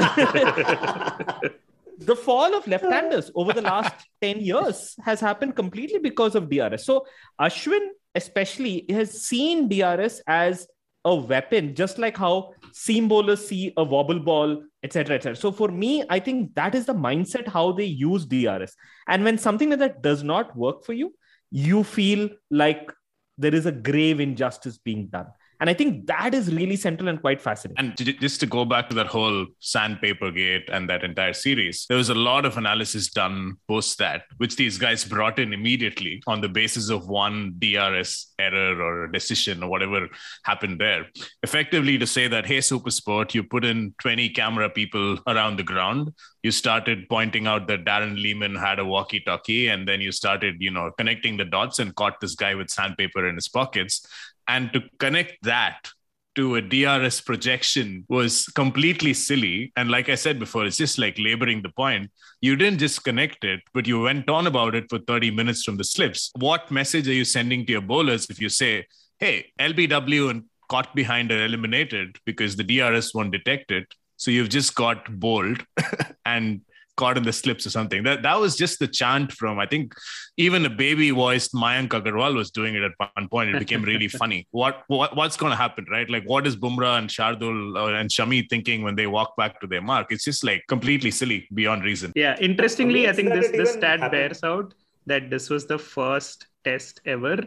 the fall of left-handers over the last 10 years has happened completely because of DRS. So Ashwin especially has seen DRS as a weapon, just like how seam bowlers see a wobble ball, etc., etc. So for me, I think that is the mindset how they use DRS. And when something like that does not work for you, you feel like there is a grave injustice being done. And I think that is really central and quite fascinating. And just to go back to that whole sandpaper gate and that entire series, there was a lot of analysis done post that, which these guys brought in immediately on the basis of one DRS error or decision or whatever happened there. Effectively, to say that, hey, Supersport, you put in 20 camera people around the ground. You started pointing out that Darren Lehmann had a walkie talkie, and then you started, you know, connecting the dots and caught this guy with sandpaper in his pockets and to connect that to a DRS projection was completely silly. And like I said before, it's just like laboring the point. You didn't just connect it, but you went on about it for 30 minutes from the slips. What message are you sending to your bowlers if you say, hey, LBW and caught behind are eliminated because the DRS won't detect it? So you've just got bowled and caught in the slips or something. That that was just the chant from I think even a baby voiced Mayank Agarwal was doing it at one point. It became really funny. What, what what's going to happen, right? Like what is Bumrah and Shardul uh, and Shami thinking when they walk back to their mark? It's just like completely silly beyond reason. Yeah, interestingly, I think this this stat happened. bears out that this was the first test ever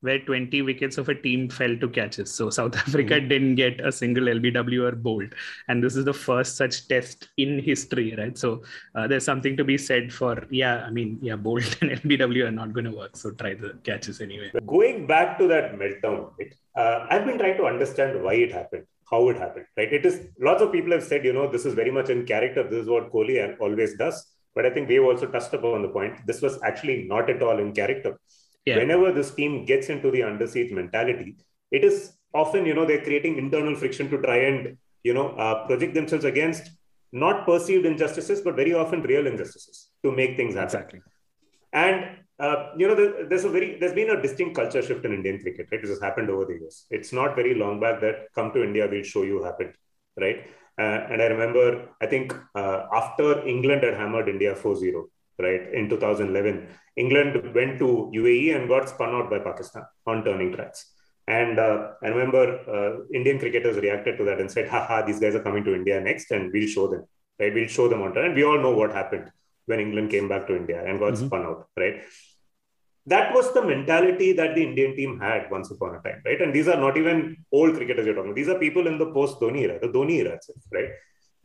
where 20 wickets of a team fell to catches. So South Africa didn't get a single LBW or bowled, and this is the first such test in history, right? So uh, there's something to be said for yeah, I mean yeah, bowled and LBW are not going to work, so try the catches anyway. Going back to that meltdown, right, uh, I've been trying to understand why it happened. how it happened, right? It is lots of people have said, you know, this is very much in character. This is what Kohli always does. But I think we've also touched upon the point. This was actually not at all in character. Yeah. Whenever this team gets into the under siege mentality, it is often, you know, they're creating internal friction to try and, you know, uh, project themselves against not perceived injustices, but very often real injustices to make things happen. Exactly. And uh, you know, there's a very there's been a distinct culture shift in Indian cricket, right? This has happened over the years. It's not very long back that come to India, we'll show you happened, right? Uh, and I remember, I think uh, after England had hammered India 4-0, right, in 2011, England went to UAE and got spun out by Pakistan on turning tracks. And uh, I remember uh, Indian cricketers reacted to that and said, haha, these guys are coming to India next and we'll show them, right? We'll show them on turn. And we all know what happened when England came back to India and got mm-hmm. spun out, right? That was the mentality that the Indian team had once upon a time, right? And these are not even old cricketers you're talking about. These are people in the post Dhoni era, the Dhoni era itself, right?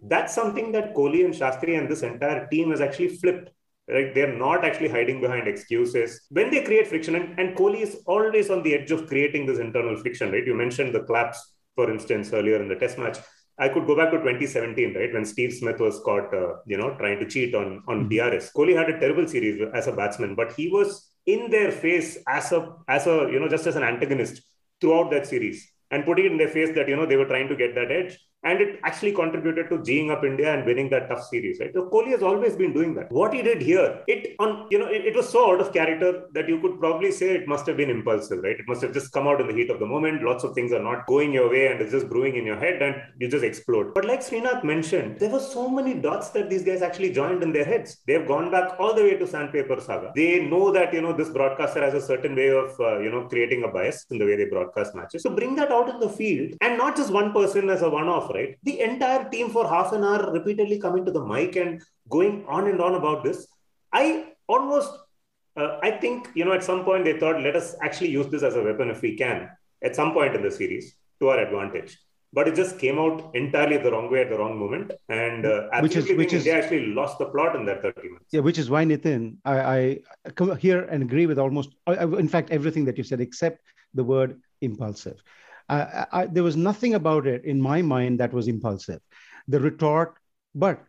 That's something that Kohli and Shastri and this entire team has actually flipped. Right? They're not actually hiding behind excuses. When they create friction, and, and Kohli is always on the edge of creating this internal friction, right? You mentioned the claps, for instance, earlier in the test match. I could go back to 2017, right, when Steve Smith was caught, uh, you know, trying to cheat on on mm-hmm. DRS. Kohli had a terrible series as a batsman, but he was in their face as a as a you know just as an antagonist throughout that series and putting it in their face that you know they were trying to get that edge and it actually contributed to geeing up India and winning that tough series, right? So Kohli has always been doing that. What he did here, it on you know, it, it, was so out of character that you could probably say it must have been impulsive, right? It must have just come out in the heat of the moment. Lots of things are not going your way and it's just brewing in your head and you just explode. But like Srinath mentioned, there were so many dots that these guys actually joined in their heads. They've gone back all the way to Sandpaper Saga. They know that you know this broadcaster has a certain way of uh, you know creating a bias in the way they broadcast matches. So bring that out in the field and not just one person as a one-off right? The entire team for half an hour repeatedly coming to the mic and going on and on about this. I almost, uh, I think, you know, at some point they thought, let us actually use this as a weapon if we can, at some point in the series to our advantage. But it just came out entirely the wrong way at the wrong moment, and uh, which is which is they actually lost the plot in that thirty minutes. Yeah, which is why Nitin, I, I come here and agree with almost, in fact, everything that you said, except the word impulsive. I, I, there was nothing about it in my mind that was impulsive. The retort, but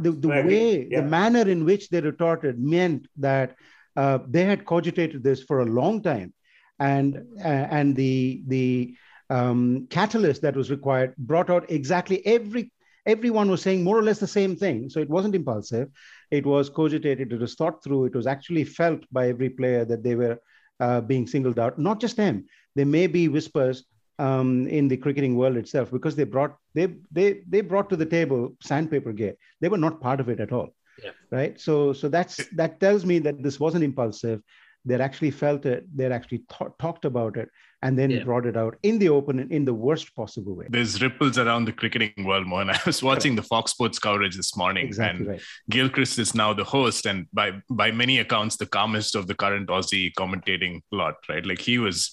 the, the way, yeah. the manner in which they retorted meant that uh, they had cogitated this for a long time, and uh, and the the um, catalyst that was required brought out exactly every everyone was saying more or less the same thing. So it wasn't impulsive. It was cogitated. It was thought through. It was actually felt by every player that they were uh, being singled out. Not just them. There may be whispers um, in the cricketing world itself because they brought they they they brought to the table sandpaper gear. They were not part of it at all. Yeah. Right. So so that's that tells me that this wasn't impulsive. They actually felt it. They actually th- talked about it, and then yeah. brought it out in the open and in the worst possible way. There's ripples around the cricketing world, Mohan. I was watching the Fox Sports coverage this morning, exactly and right. Gilchrist is now the host, and by by many accounts, the calmest of the current Aussie commentating lot. Right, like he was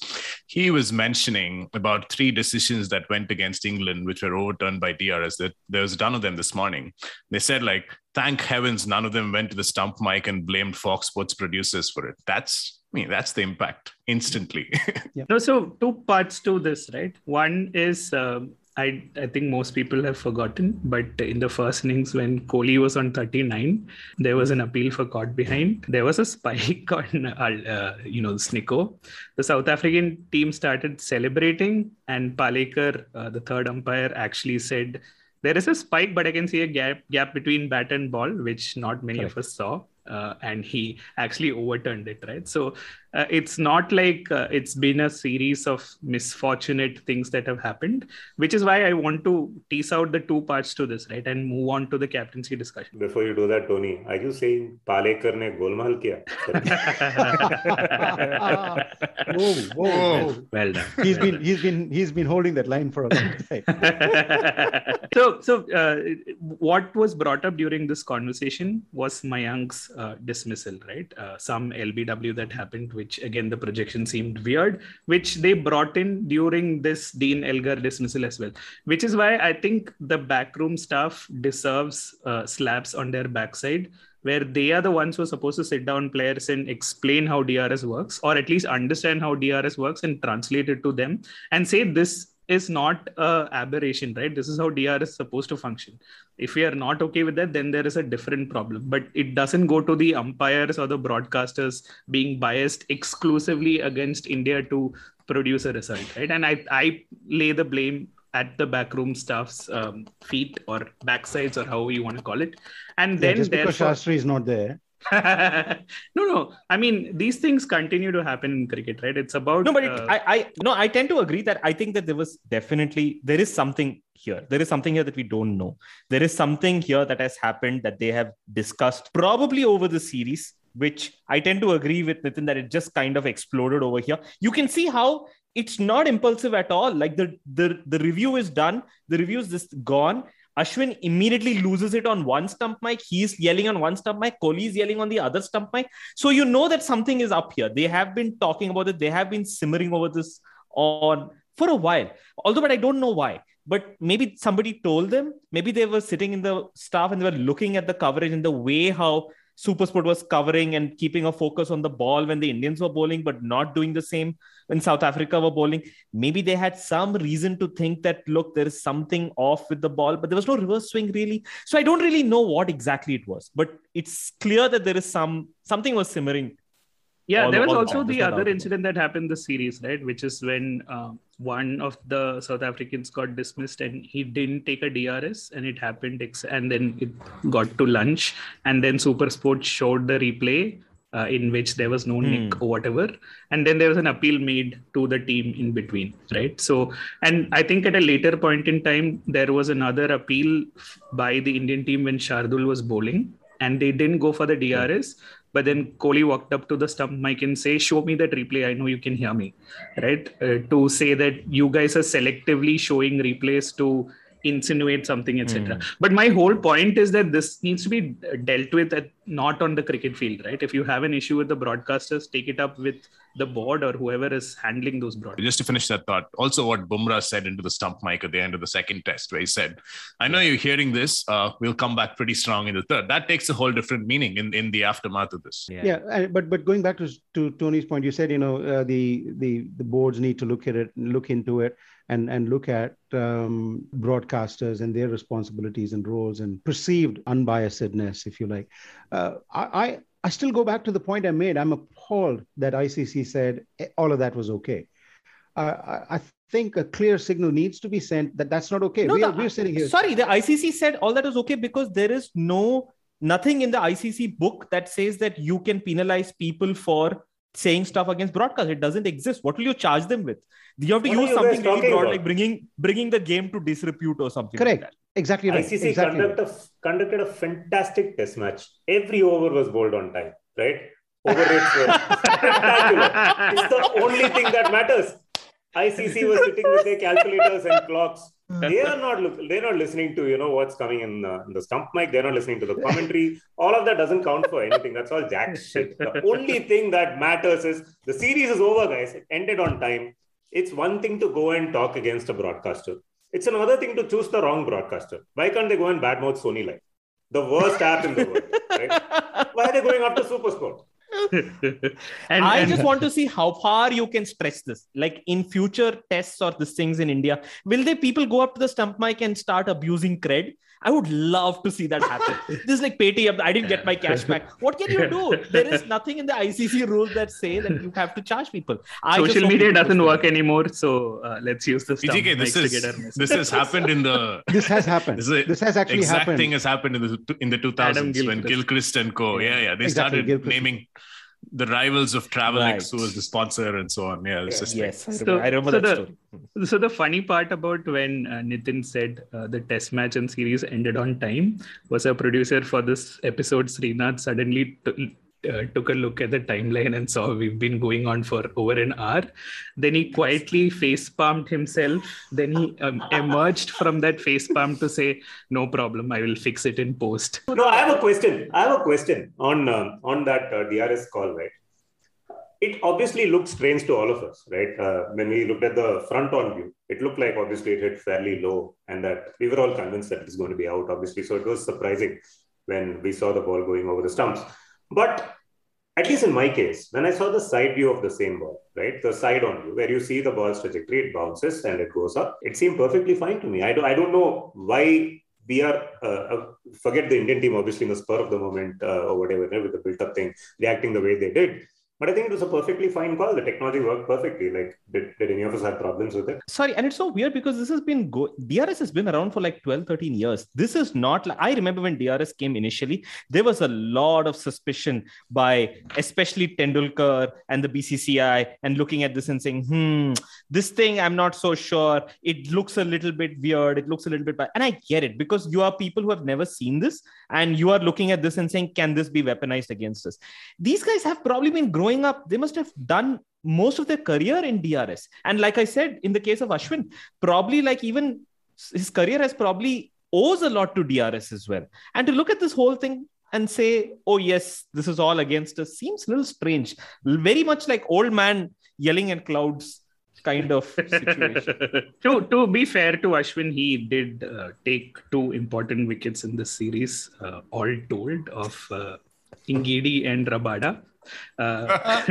he was mentioning about three decisions that went against England, which were overturned by DRS. That there was none of them this morning. They said like, thank heavens, none of them went to the stump mic and blamed Fox Sports producers for it. That's mean, that's the impact instantly. yeah. No, so two parts to this, right? One is um, I I think most people have forgotten, but in the first innings when Kohli was on 39, there was an appeal for caught behind. There was a spike on uh, uh, you know Snicko. The South African team started celebrating, and Palekar, uh, the third umpire, actually said. There is a spike, but I can see a gap gap between bat and ball, which not many Correct. of us saw uh, and he actually overturned it right so uh, it's not like uh, it's been a series of misfortunate things that have happened which is why i want to tease out the two parts to this right and move on to the captaincy discussion before you do that tony are you saying palekar ne golmaal kiya whoa, whoa, whoa. well done he's well been done. he's been he's been holding that line for a long time so so uh, what was brought up during this conversation was mayank's uh, dismissal, right? Uh, some LBW that happened, which again the projection seemed weird, which they brought in during this Dean Elgar dismissal as well. Which is why I think the backroom staff deserves uh, slaps on their backside where they are the ones who are supposed to sit down players and explain how DRS works, or at least understand how DRS works and translate it to them and say this is not a aberration, right? This is how DR is supposed to function. If we are not okay with that, then there is a different problem. But it doesn't go to the umpires or the broadcasters being biased exclusively against India to produce a result, right? And I I lay the blame at the backroom staff's um, feet or backsides or however you want to call it. And Yeah, then just because therefore- Shastri is not there. no, no. I mean, these things continue to happen in cricket, right? It's about no but it, uh, I, I no i tend to agree that i think that there was definitely there is something here. There is something here that we don't know. There is something here that has happened that they have discussed probably over the series which i tend to agree with Nitin that it just kind of exploded over here. You can see how it's not impulsive at all. Like the the, the review is done. The review is just gone Ashwin immediately loses it on one stump mic. He's yelling on one stump mic. Kohli is yelling on the other stump mic. So you know that something is up here. They have been talking about it. They have been simmering over this on for a while. Although, but I don't know why. But maybe somebody told them. Maybe they were sitting in the staff and they were looking at the coverage and the way how Supersport was covering and keeping a focus on the ball when the Indians were bowling, but not doing the same when South Africa were bowling. Maybe they had some reason to think that look, there is something off with the ball, but there was no reverse swing really. So I don't really know what exactly it was, but it's clear that there is some something was simmering yeah all- there was also the other incident that happened this series right? Which is when uh, one of the south africans got dismissed and he didn't take a drs and it happened ex- and then it got to lunch. And then super sports showed the replay uh, in which there was no Hmm. nick or whatever. And then there was an appeal made to the team in between right? So and i think at a later point in time there was another appeal by the indian team when shardul was bowling and they didn't go for the drs but then Kohli walked up to the stump mic and say, "Show me that replay. I know you can hear me." Right? Uh, to say that you guys are selectively showing replays to insinuate something, etc. But my whole point is that this needs to be dealt with at not on the cricket field, right? If you have an issue with the broadcasters, take it up with the board or whoever is handling those broadcasts. Just to finish that thought, also what Bumrah said into the stump mic at the end of the second test, where he said, I know you're hearing this, uh, we'll come back pretty strong in the third. That takes a whole different meaning in, in the aftermath of this. Yeah, uh, but but going back to to Tony's point, you said you know uh, the the the boards need to look at it, look into it, and and look at um, broadcasters and their responsibilities and roles and perceived unbiasedness, if you like. Uh, I, I I still go back to the point I made. I'm appalled that ICC said eh, all of that was okay. Uh, I, I think a clear signal needs to be sent that that's not okay. we the- are, we're sitting here. Sorry, the ICC said all that was okay because there is no nothing in the ICC book that says that you can penalize people for saying stuff against broadcast. It doesn't exist. What will you charge them with? You have to What use something really broad, about? like bringing bringing the game to disrepute or something. like Correct. that. Exactly right. ICC exactly right. a, conducted a fantastic test match. Every over was bowled on time, right? Over rates were spectacular. It's the only thing that matters. ICC was sitting with their calculators and clocks. They are not look, they're not listening to you know what's coming in the, in the stump mic. They're not listening to the commentary. All of that doesn't count for anything. That's all jack shit. The only thing that matters is the series is over, guys. It ended on time. It's one thing to go and talk against a broadcaster. It's another thing to choose the wrong broadcaster. Why can't they go and badmouth Sony Live? The worst app in the world. Right? Why are they going after Supersport? and, I and- just want to see how far you can stretch this. Like in future tests or these things in India, will they people go up to the stump mic and start abusing cred? I would love to see that happen. this is like Paytm. I didn't get my cash back. What can you do? There is nothing in the ICC rules that say that you have to charge people. I social media doesn't do work anymore, so uh, let's use the stump PGK, this mics is get our message. this has happened in the This has happened. This, is This has actually exact happened. thing has happened in the in the 2000s Adam when Gilchrist. Gilchrist and Co. Yeah, yeah, they Exactly, started Gilchrist. naming the rivals of Travelex, Right. who was the sponsor, and so on. Yeah, it's just Yes, I So- I remember so that the- story. So the funny part about when uh, Nitin said uh, the test match and series ended on time was a producer for this episode, Srinath, suddenly t- uh, took a look at the timeline and saw we've been going on for over an hour. Then he quietly face palmed himself. Then he um, emerged from that face palm to say, "No problem, I will fix it in post." No, I have a question. I have a question on uh, on that uh, DRS call, right? It obviously looked strange to all of us, right? Uh, when we looked at the front on view, it looked like obviously it hit fairly low, and that we were all convinced that it's going to be out, obviously. So it was surprising when we saw the ball going over the stumps. But at least in my case, when I saw the side view of the same ball, right, the side on view, where you see the ball's trajectory, it bounces and it goes up, it seemed perfectly fine to me. I don't, I don't know why we are, uh, uh, forget the Indian team, obviously, in the spur of the moment uh, or whatever, with the built up thing, reacting the way they did. But I think it was a perfectly fine call. The technology worked perfectly. Like, did, did any of us have problems with it? Sorry, and it's so weird because this has been go- DRS has been around for like 12, 13 years. This is not like I remember when DRS came initially, there was a lot of suspicion by especially Tendulkar and the BCCI and looking at this and saying, hmm, this thing I'm not so sure. It looks a little bit weird. It looks a little bit bad. And I get it because you are people who have never seen this and you are looking at this and saying, can this be weaponized against us? These guys have probably been growing growing up, they must have done most of their career in DRS. And like I said, in the case of Ashwin, probably like even his career has probably owes a lot to DRS as well. And to look at this whole thing and say, oh, yes, this is all against us seems a little strange. Very much like old man yelling at clouds kind of situation. to, to be fair to Ashwin, he did uh, take two important wickets in this series, uh, all told, of uh, and Rabada. Uh,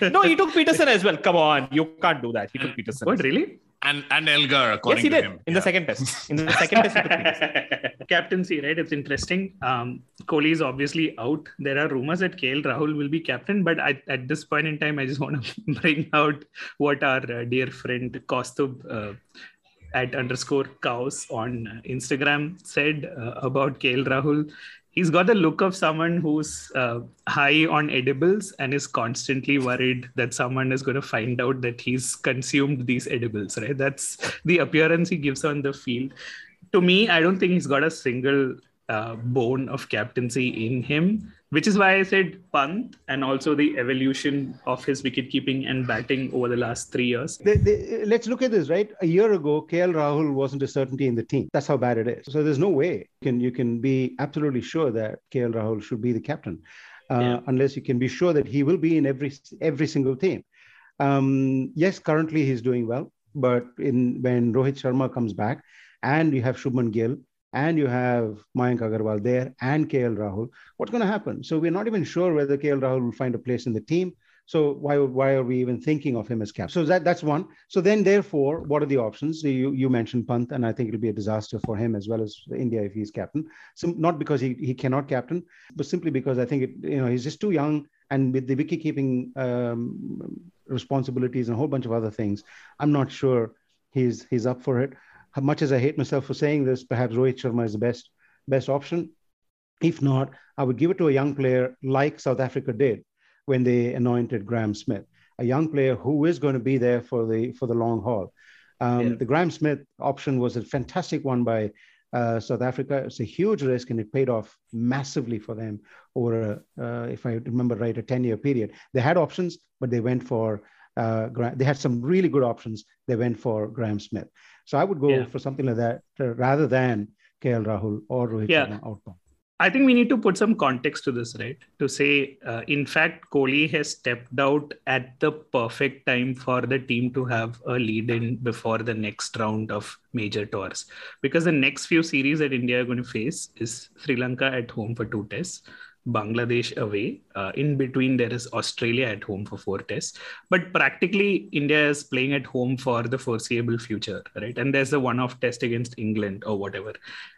no, he took Petersen as well. Come on, you can't do that. He took Petersen. What really? And and Elgar, according yes, he to did him. in Yeah. the second test. In the second test, he took Petersen. Captaincy, right? It's interesting. Um, Kohli is obviously out. There are rumors that KL Rahul will be captain, but I, at this point in time, I just want to bring out what our uh, dear friend Kostub uh, at underscore cows on Instagram said uh, about KL Rahul. He's got the look of someone who's uh, high on edibles and is constantly worried that someone is going to find out that he's consumed these edibles, right? That's the appearance he gives on the field to me, I don't think he's got a single uh, bone of captaincy in him, which is why I said Pant and also the evolution of his wicket keeping and batting over the last three years. They, they, let's look at this, right? A year ago, KL Rahul wasn't a certainty in the team. That's how bad it is. So there's no way you can, you can be absolutely sure that KL Rahul should be the captain, uh, Yeah. unless you can be sure that he will be in every every single team. Um, yes, currently he's doing well, but in when Rohit Sharma comes back, and you have Shubman Gill, and you have Mayank Agarwal there, and KL Rahul, what's going to happen? So we're not even sure whether KL Rahul will find a place in the team. So why why are we even thinking of him as captain? So that that's one. So then therefore, what are the options? You you mentioned Pant, and I think it'll be a disaster for him as well as India if he's captain. So not because he, he cannot captain, but simply because I think it, you know he's just too young, and with the wicket keeping um, responsibilities and a whole bunch of other things, I'm not sure he's he's up for it. How much as I hate myself for saying this, perhaps Rohit Sharma is the best best option. If not, I would give it to a young player like South Africa did when they anointed Graeme Smith, a young player who is going to be there for the for the long haul. Um, Yeah. The Graeme Smith option was a fantastic one by uh, South Africa. It's a huge risk, and it paid off massively for them over, a, uh, if I remember right, a ten-year period. They had options, but they went for. Uh, they had some really good options. They went for Graeme Smith. So I would go Yeah. for something like that uh, rather than KL Rahul or Rohit Yeah. Sharma outbound. I think we need to put some context to this, right? To say, uh, in fact, Kohli has stepped out at the perfect time for the team to have a lead in before the next round of major tours. Because the next few series that India are going to face is Sri Lanka at home for two tests, Bangladesh away. Uh, in between, there is Australia at home for four tests. But practically, India is playing at home for the foreseeable future, right? And there's a one off test against England or whatever.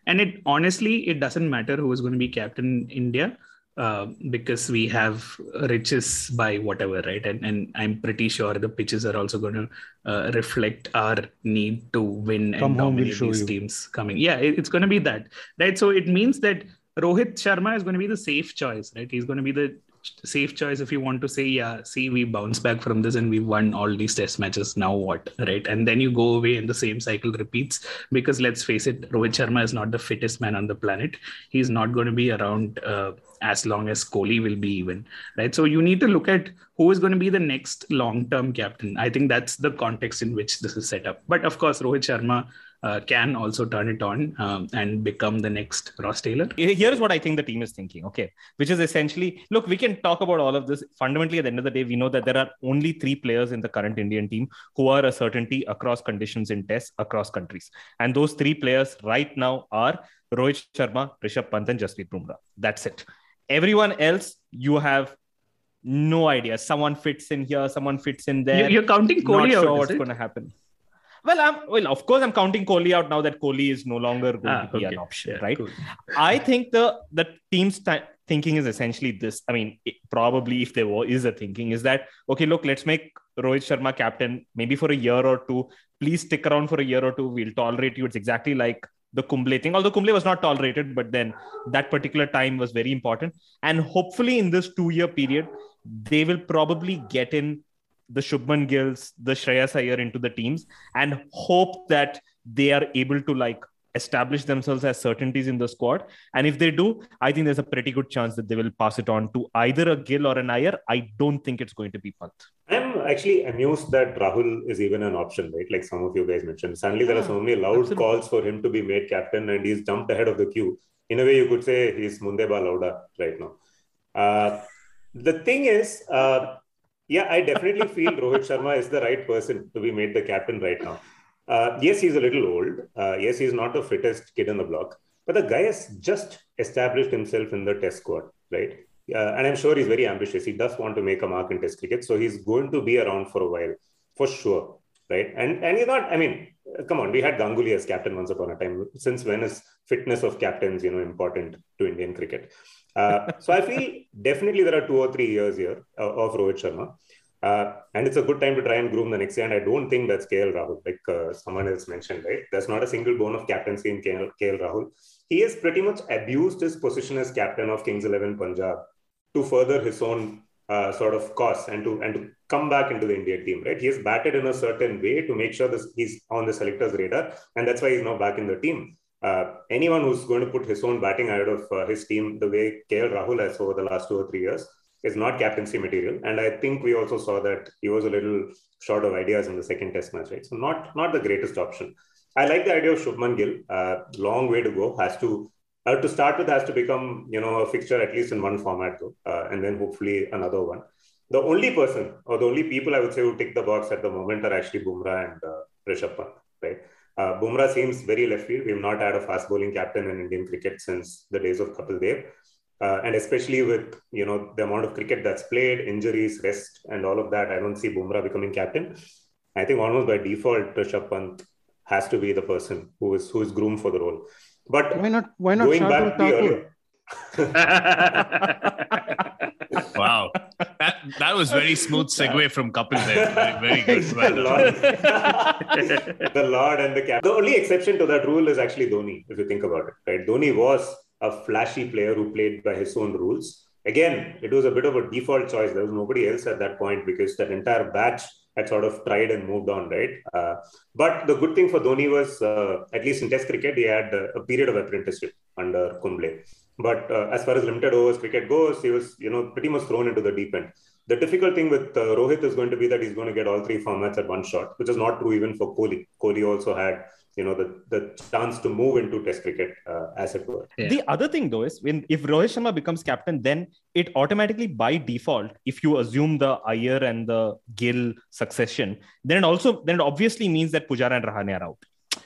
And it honestly, it doesn't matter who is going to be captain in India. Uh, because we have riches by whatever, right? And and I'm pretty sure the pitches are also going to uh, reflect our need to win Come and dominate these you. teams coming. Yeah, it- it's going to be that, right? So it means that Rohit Sharma is going to be the safe choice, right? He's going to be the safe choice if you want to say, yeah, see, we bounce back from this and we won all these test matches. Now what, right? And then you go away and the same cycle repeats because let's face it, Rohit Sharma is not the fittest man on the planet. He's not going to be around uh, as long as Kohli will be even, right? So you need to look at who is going to be the next long-term captain. I think that's the context in which this is set up. But of course, Rohit Sharma uh, can also turn it on um, and become the next Ross Taylor. Here's what I think the team is thinking, okay, which is essentially look, we can talk about all of this. Fundamentally, at the end of the day, we know that there are only three players in the current Indian team who are a certainty across conditions in tests across countries. And those three players right now are Rohit Sharma, Rishabh Pant, and Jasprit Bumrah. That's it. Everyone else, you have no idea. Someone fits in here, someone fits in there. You, are counting Kohli Not out. sure what's going to happen. Well, I'm well. Of course, I'm counting Kohli out now that Kohli is no longer going Ah, to be okay. an option, Yeah, right? cool. I think the the team's th- thinking is essentially this. I mean, it, probably if there wa- is a thinking, is that okay? Look, let's make Rohit Sharma captain maybe for a year or two. Please stick around for a year or two. We'll tolerate you. It's exactly like the Kumble thing. Although Kumble was not tolerated, but then that particular time was very important. And hopefully, in this two-year period, they will probably get in the Shubman Gills, the Shreyas Iyer into the teams, and hope that they are able to like establish themselves as certainties in the squad. And if they do, I think there's a pretty good chance that they will pass it on to either a Gill or an Iyer. I don't think it's going to be Pant. I'm actually amused that Rahul is even an option, right? Like some of you guys mentioned. Suddenly, there are so many loud absolutely. calls for him to be made captain, and he's jumped ahead of the queue. In a way, you could say he's Mundeba Lauda right now. Uh, the thing is, uh, yeah, I definitely feel Rohit Sharma is the right person to be made the captain right now. Uh, yes, he's a little old. Uh, yes, he's not the fittest kid on the block, but the guy has just established himself in the test squad, right? Uh, and I'm sure he's very ambitious. He does want to make a mark in test cricket. So he's going to be around for a while, for sure, right? And and he's not, I mean, uh, come on, we had Ganguly as captain once upon a time. Since when is fitness of captains, you know, important to Indian cricket? Uh, so I feel definitely there are two or three years here uh, of Rohit Sharma. Uh, and it's a good time to try and groom the next year. And I don't think that's KL Rahul, like uh, someone else mentioned, right? There's not a single bone of captaincy in KL, KL Rahul. He has pretty much abused his position as captain of Kings 11 Punjab to further his own uh, sort of cause and to and to come back into the India team, right? He has batted in a certain way to make sure this, he's on the selector's radar, and that's why he's now back in the team. Uh, anyone who's going to put his own batting out of uh, his team the way KL Rahul has over the last two or three years is not captaincy material. And I think we also saw that he was a little short of ideas in the second test match, right? So not not the greatest option. I like the idea of Shubman Gill. Uh, long way to go. Has to uh, to start with has to become you know a fixture at least in one format though, uh, and then hopefully another one. The only person or the only people I would say who tick the box at the moment are actually Bumrah and uh, Rishabh Pant, right? Uh, Bumrah seems very left field. We've not had a fast bowling captain in Indian cricket since the days of Kapil Dev. Uh, and especially with you know the amount of cricket that's played, injuries, rest, and all of that, I don't see Bumrah becoming captain. I think almost by default, Rishabh Pant has to be the person who is who is groomed for the role. But Why not? Why not going Shardul back to the Thakur? earlier, Wow. That that was very smooth segue from Kapil there. Very, very good. the Lord, the Lord and the cap. The only exception to that rule is actually Dhoni, if you think about it. Right? Dhoni was a flashy player who played by his own rules. Again, it was a bit of a default choice. There was nobody else at that point because that entire batch had sort of tried and moved on, right? Uh, but the good thing for Dhoni was, uh, at least in Test cricket, he had uh, a period of apprenticeship under Kumble. But uh, as far as limited overs cricket goes, he was, you know, pretty much thrown into the deep end. The difficult thing with uh, Rohit is going to be that he's going to get all three formats at one shot, which is not true even for Kohli. Kohli also had, you know, the, the chance to move into Test cricket, uh, as it were. Yeah. The other thing, though, is when if Rohit Sharma becomes captain, then it automatically by default, if you assume the Iyer and the Gill succession, then it also then it obviously means that Pujara and Rahane are out.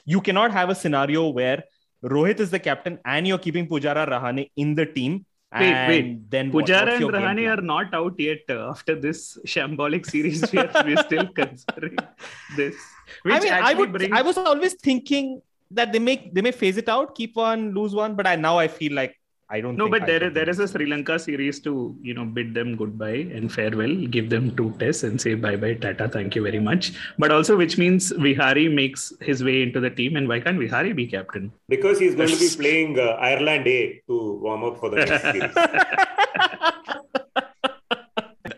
You cannot have a scenario where Rohit is the captain and you're keeping Pujara Rahane in the team. Wait, and wait. Then what- Pujara and your Rahane are not out yet. Uh, after this shambolic series, we are we're still considering this. Which I mean, I would. brings- I was always thinking that they make they may phase it out, keep one, lose one, but I now I feel like I don't. No, think but there either is there will. is a Sri Lanka series to you know bid them goodbye and farewell, give them two tests and say bye bye, Tata, thank you very much. But also, which means Vihari makes his way into the team, and why can't Vihari be captain? Because he's going to be playing uh, Ireland A to warm up for the next series.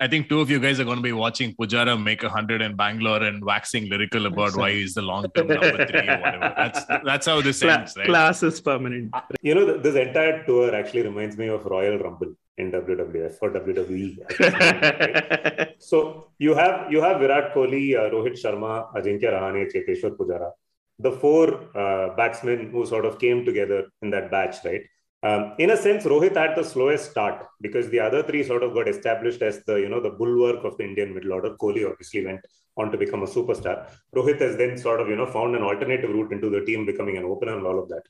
I think two of you guys are going to be watching Pujara make a hundred in Bangalore and waxing lyrical about why he's the long-term number three or whatever. That's that's how this Cla- ends, right? Class is permanent. You know, this entire tour actually reminds me of Royal Rumble in WWF or WWE. right? So you have you have Virat Kohli, uh, Rohit Sharma, Ajinkya Rahane, Cheteshwar Pujara, the four uh, batsmen who sort of came together in that batch, right? Um, in a sense, Rohit had the slowest start because the other three sort of got established as the you know the bulwark of the Indian middle order. Kohli obviously went on to become a superstar. Rohit has then sort of you know found an alternative route into the team, becoming an opener and all of that.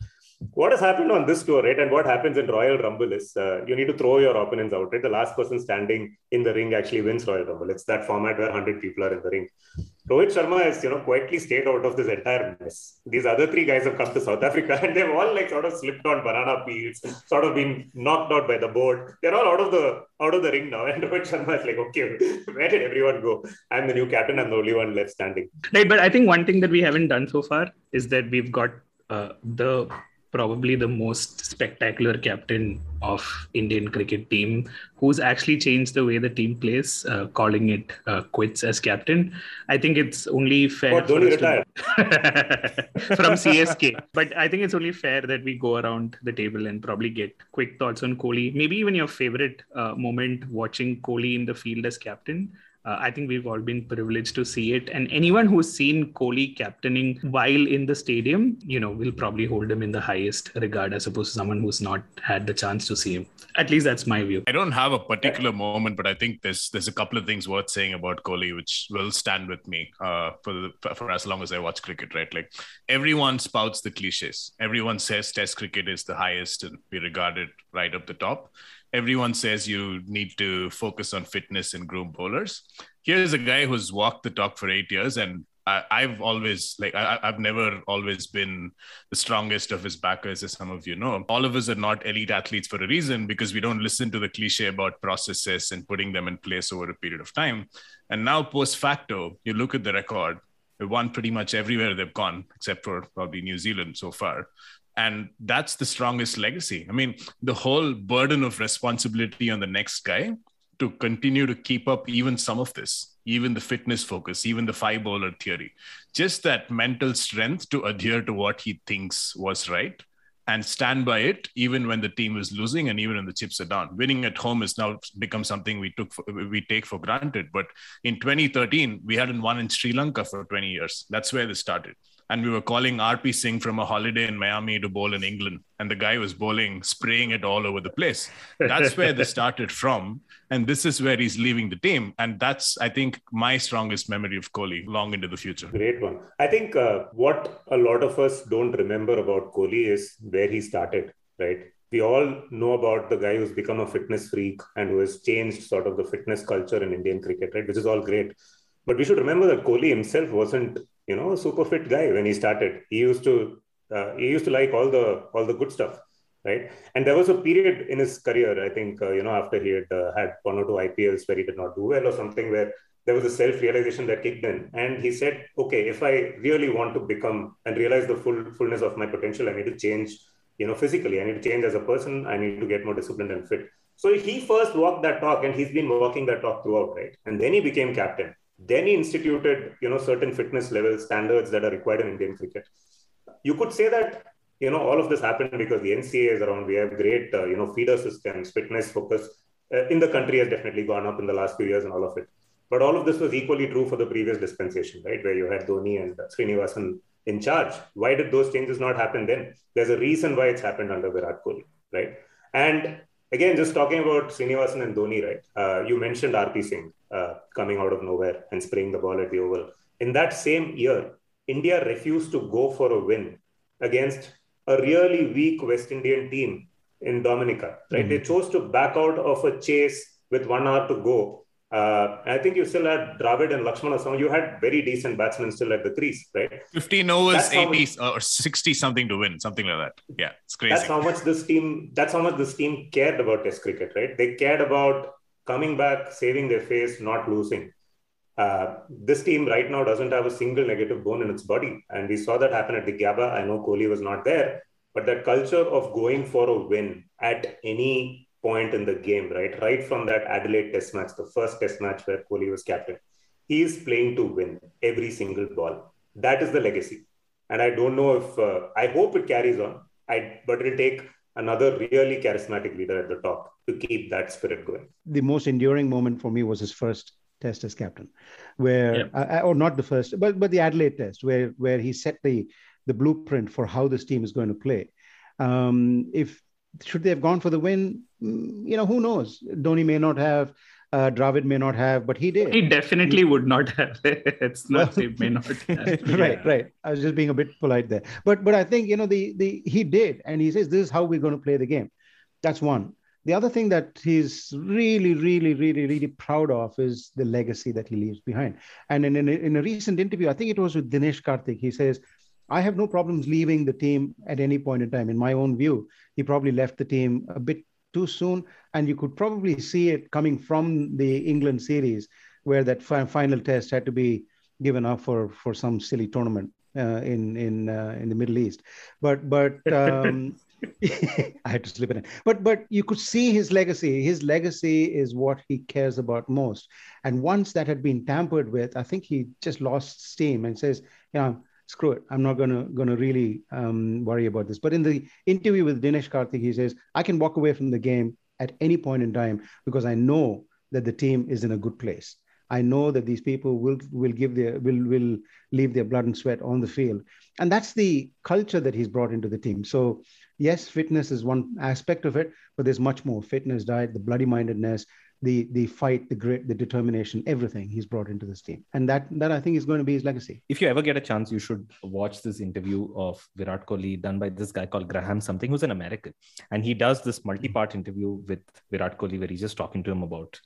What has happened on this tour, right? And what happens in Royal Rumble is uh, you need to throw your opponents out, right? The last person standing in the ring actually wins Royal Rumble. It's that format where 100 people are in the ring. Rohit Sharma has, you know, quietly stayed out of this entire mess. These other three guys have come to South Africa and they've all like sort of slipped on banana peels, sort of been knocked out by the board. They're all out of the out of the ring now. And Rohit Sharma is like, okay, where did everyone go? I'm the new captain. I'm the only one left standing. Right, but I think one thing that we haven't done so far is that we've got uh, the probably the most spectacular captain of Indian cricket team, who's actually changed the way the team plays, uh, calling it uh, quits as captain. I think it's only fair. Dhoni to... from CSK, but I think it's only fair that we go around the table and probably get quick thoughts on Kohli. Maybe even your favorite uh, moment watching Kohli in the field as captain uh, I think we've all been privileged to see it. And anyone who's seen Kohli captaining while in the stadium, you know, will probably hold him in the highest regard as opposed to someone who's not had the chance to see him. At least that's my view. I don't have a particular moment, but I think there's there's a couple of things worth saying about Kohli, which will stand with me uh, for the, for as long as I watch cricket. Right, like everyone spouts the cliches. Everyone says Test cricket is the highest and we regard it right up the top everyone says you need to focus on fitness and groom bowlers. Here's a guy who's walked the talk for eight years, and I, have always like I, have never always been the strongest of his backers, as some of you know. All of us are not elite athletes for a reason because we don't listen to the cliche about processes and putting them in place over a period of time. And now, post facto, you look at the record. They won pretty much everywhere they've gone, except for probably New Zealand so far and that's the strongest legacy. I mean the whole burden of responsibility on the next guy to continue to keep up even some of this even the fitness focus even the five bowler theory. Just that mental strength to adhere to what he thinks was right and stand by it even when the team is losing and even when the chips are down. Winning at home has now become something we took for, we take for granted. But in 2013 we hadn't won in sri lanka for 20 years. That's where this started and we were calling RP Singh from a holiday in Miami to bowl in England. And the guy was bowling, spraying it all over the place. That's where this started from. And this is where he's leaving the team. And that's, I think, my strongest memory of Kohli long into the future. Great one. I think uh, what a lot of us don't remember about Kohli is where he started, right? We all know about the guy who's become a fitness freak and who has changed sort of the fitness culture in Indian cricket, right? Which is all great. But we should remember that Kohli himself wasn't you know a super fit guy when he started. He used to uh, he used to like all the all the good stuff right? And there was a period in his career i think uh, you know after he had uh, had one or two ipls where he did not do well or something where there was a self realization that kicked in. And he said okay if i really want to become and realize the full fullness of my potential i need to change you know physically. I need to change as a person. I need to get more disciplined and fit. So he first walked that talk and he's been walking that talk throughout right? And then he became captain then he instituted, you know, certain fitness level standards that are required in Indian cricket. You could say that, you know, all of this happened because the NCA is around. We have great, uh, you know, feeder systems, fitness focus uh, in the country has definitely gone up in the last few years and all of it. But all of this was equally true for the previous dispensation, right? Where you had Dhoni and Srinivasan in charge. Why did those changes not happen then? There's a reason why it's happened under Virat Kohli, right? And again, just talking about Srinivasan and Dhoni, right? Uh, you mentioned RP Singh uh, coming out of nowhere and spraying the ball at the oval. In that same year, India refused to go for a win against a really weak West Indian team in Dominica, right? Mm-hmm. They chose to back out of a chase with one hour to go uh, I think you still had Dravid and Lakshman So You had very decent batsmen still at the crease, right? 15 overs, 80 much, or 60 something to win, something like that. Yeah, it's crazy. That's how much this team. That's how much this team cared about Test cricket, right? They cared about coming back, saving their face, not losing. Uh, this team right now doesn't have a single negative bone in its body, and we saw that happen at the Gabba. I know Kohli was not there, but that culture of going for a win at any point in the game, right? Right from that Adelaide test match, the first test match where Kohli was captain, he is playing to win every single ball. That is the legacy. And I don't know if, uh, I hope it carries on, I, but it'll take another really charismatic leader at the top to keep that spirit going. The most enduring moment for me was his first test as captain, where, uh, or not the first, but, but the Adelaide test, where, where he set the, the blueprint for how this team is going to play. Um, if should they have gone for the win? Mm, you know, who knows? Dhoni may not have uh, Dravid may not have, but he did. He definitely would not have. it's not he may not have. right, right. I was just being a bit polite there, but but I think you know the the he did, and he says this is how we're going to play the game. That's one. The other thing that he's really, really, really, really proud of is the legacy that he leaves behind. And in, in, a, in a recent interview, I think it was with Dinesh Karthik, he says, I have no problems leaving the team at any point in time. In my own view, he probably left the team a bit too soon. And you could probably see it coming from the England series, where that fi- final test had to be given up for, for some silly tournament uh, in, in, uh, in the Middle East. But, but, um, I had to slip it in. But but you could see his legacy. His legacy is what he cares about most. And once that had been tampered with, I think he just lost steam and says, you know, screw it. I'm not gonna gonna really um, worry about this. But in the interview with Dinesh Karthik, he says, I can walk away from the game at any point in time because I know that the team is in a good place. I know that these people will will give their will will leave their blood and sweat on the field, and that's the culture that he's brought into the team. So yes, fitness is one aspect of it, but there's much more: fitness, diet, the bloody mindedness, the the fight, the grit, the determination, everything he's brought into this team, and that that I think is going to be his legacy. If you ever get a chance, you should watch this interview of Virat Kohli done by this guy called Graham something, who's an American, and he does this multi-part interview with Virat Kohli where he's just talking to him about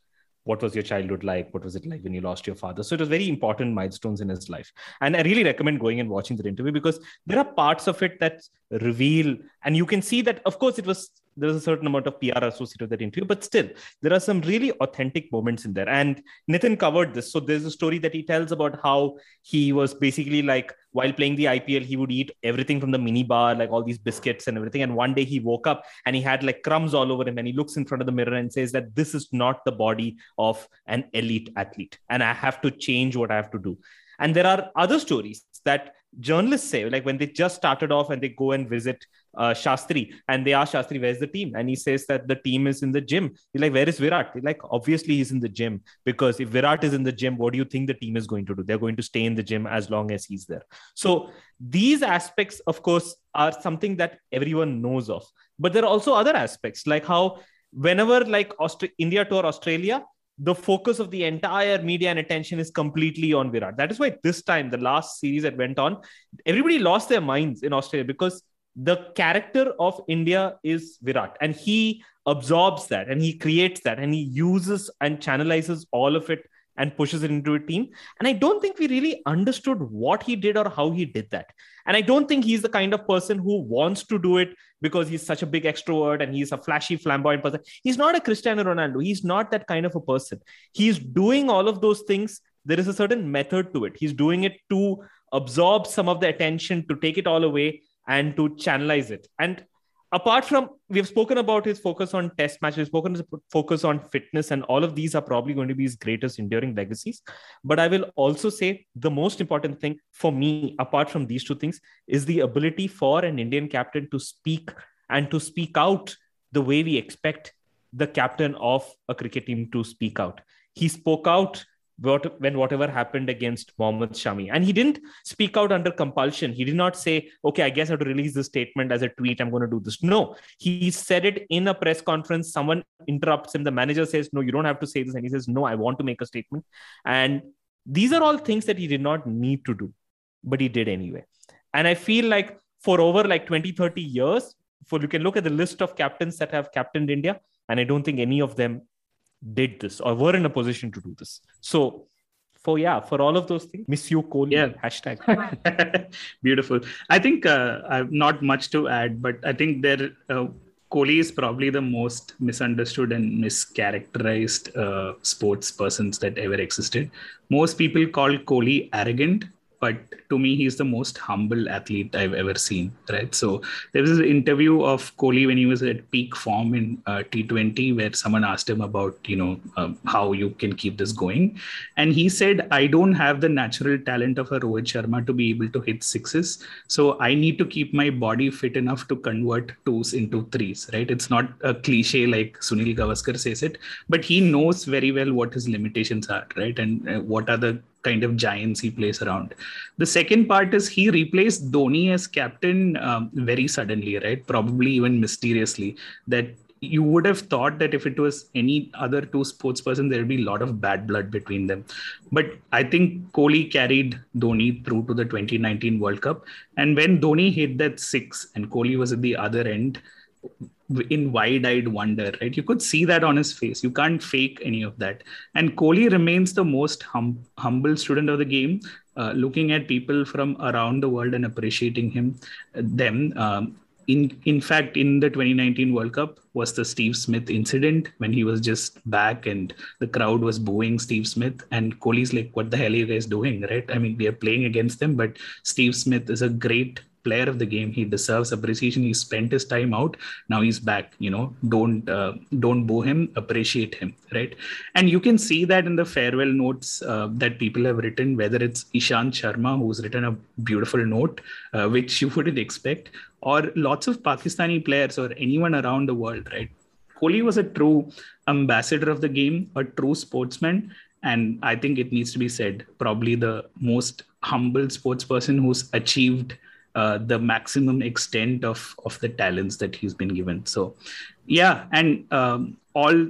what was your childhood like? What was it like when you lost your father? So it was very important milestones in his life. And i really recommend going and watching that interview because there are parts of it that reveal and you can see that of course it was there's a certain amount of PR associated with that interview, but still, there are some really authentic moments in there. And Nitin covered this. So there's a story that he tells about how he was basically like, while playing the IPL, he would eat everything from the mini bar, like all these biscuits and everything. And one day he woke up and he had like crumbs all over him. And he looks in front of the mirror and says that this is not the body of an elite athlete. And I have to change what I have to do. And there are other stories that journalists say, like when they just started off and they go and visit uh, Shastri and they ask Shastri, where's the team? And he says that the team is in the gym. He's like, where is Virat? Like, obviously he's in the gym because if Virat is in the gym, what do you think the team is going to do? They're going to stay in the gym as long as he's there. So these aspects, of course, are something that everyone knows of. But there are also other aspects, like how whenever like Aust- India tour Australia, the focus of the entire media and attention is completely on Virat. That is why this time, the last series that went on, everybody lost their minds in Australia because the character of India is Virat, and he absorbs that and he creates that and he uses and channelizes all of it and pushes it into a team. And I don't think we really understood what he did or how he did that. And I don't think he's the kind of person who wants to do it because he's such a big extrovert and he's a flashy, flamboyant person. He's not a Cristiano Ronaldo. He's not that kind of a person. He's doing all of those things. There is a certain method to it. He's doing it to absorb some of the attention, to take it all away, and to channelize it. And apart from we've spoken about his focus on test match we've spoken his focus on fitness and all of these are probably going to be his greatest enduring legacies. But i will also say the most important thing for me apart from these two things is the ability for an indian captain to speak and to speak out the way we expect the captain of a cricket team to speak out. He spoke out when whatever happened against Mohammad Shami. And he didn't speak out under compulsion. He did not say, okay, I guess I have to release this statement as a tweet. I'm going to do this. No, he said it in a press conference. Someone interrupts him. The manager says, no, you don't have to say this. And he says, no, I want to make a statement. And these are all things that he did not need to do, but he did anyway. And I feel like for over like 20, 30 years, for you can look at the list of captains that have captained India, and I don't think any of them did this or were in a position to do this. So for yeah, for all of those things, miss you Kohli Yeah. hashtag. Beautiful. I think uh, I've not much to add, but I think there uh, Kohli is probably the most misunderstood and mischaracterized uh, sports persons that ever existed. Most people call Kohli arrogant, but to me, he's the most humble athlete I've ever seen. Right. So there was an interview of Kohli when he was at peak form in uh, T20, where someone asked him about you know um, how you can keep this going, and he said, "I don't have the natural talent of a Rohit Sharma to be able to hit sixes, so I need to keep my body fit enough to convert twos into threes. Right. It's not a cliche like Sunil Gavaskar says it, but he knows very well what his limitations are. Right. And uh, what are the kind of giants he plays around. The second part is he replaced Dhoni as captain um, very suddenly, right? Probably even mysteriously. That you would have thought that if it was any other two sports person, there would be a lot of bad blood between them. But I think Kohli carried Dhoni through to the 2019 World Cup. And when Dhoni hit that six and Kohli was at the other end, in wide-eyed wonder, right? You could see that on his face. You can't fake any of that. And Kohli remains the most hum- humble student of the game, uh, looking at people from around the world and appreciating him, them. Um, in in fact, in the 2019 World Cup was the Steve Smith incident when he was just back and the crowd was booing Steve Smith and Kohli's like, "What the hell are you guys doing?" Right? I mean, we are playing against them, but Steve Smith is a great player of the game. He deserves appreciation. He spent his time out. Now he's back. You know, don't uh, don't boo him. Appreciate him, right? And you can see that in the farewell notes uh, that people have written. Whether it's Ishant Sharma, who's written a beautiful note, uh, which you wouldn't expect, or lots of Pakistani players or anyone around the world, right? Kohli was a true ambassador of the game, a true sportsman, and I think it needs to be said, probably the most humble sports person who's achieved uh, the maximum extent of of the talents that he's been given. So, yeah, and um, all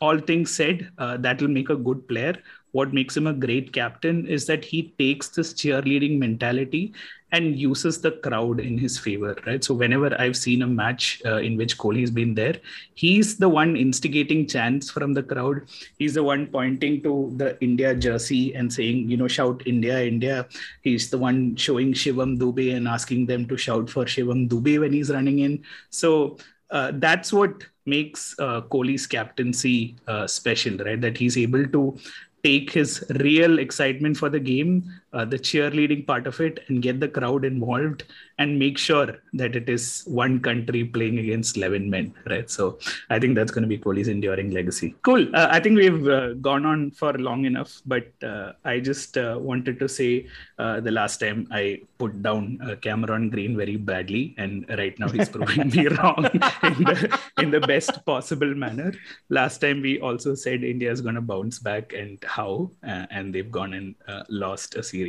all things said, uh, that will make a good player. What makes him a great captain is that he takes this cheerleading mentality and uses the crowd in his favor, right? So whenever I've seen a match uh, in which Kohli's been there, he's the one instigating chants from the crowd. He's the one pointing to the India jersey and saying, you know, shout India, India. He's the one showing Shivam Dube and asking them to shout for Shivam Dube when he's running in. So uh, that's what makes uh, Kohli's captaincy uh, special, right? That he's able to take his real excitement for the game, uh, the cheerleading part of it, and get the crowd involved and make sure that it is one country playing against 11 men, right? So I think that's going to be Kohli's enduring legacy. Cool. Uh, I think we've uh, gone on for long enough, but uh, I just uh, wanted to say uh, the last time I put down Cameron Green very badly, and right now he's proving me wrong in the, in the best possible manner. Last time we also said India is going to bounce back and how, and they've gone and lost a series.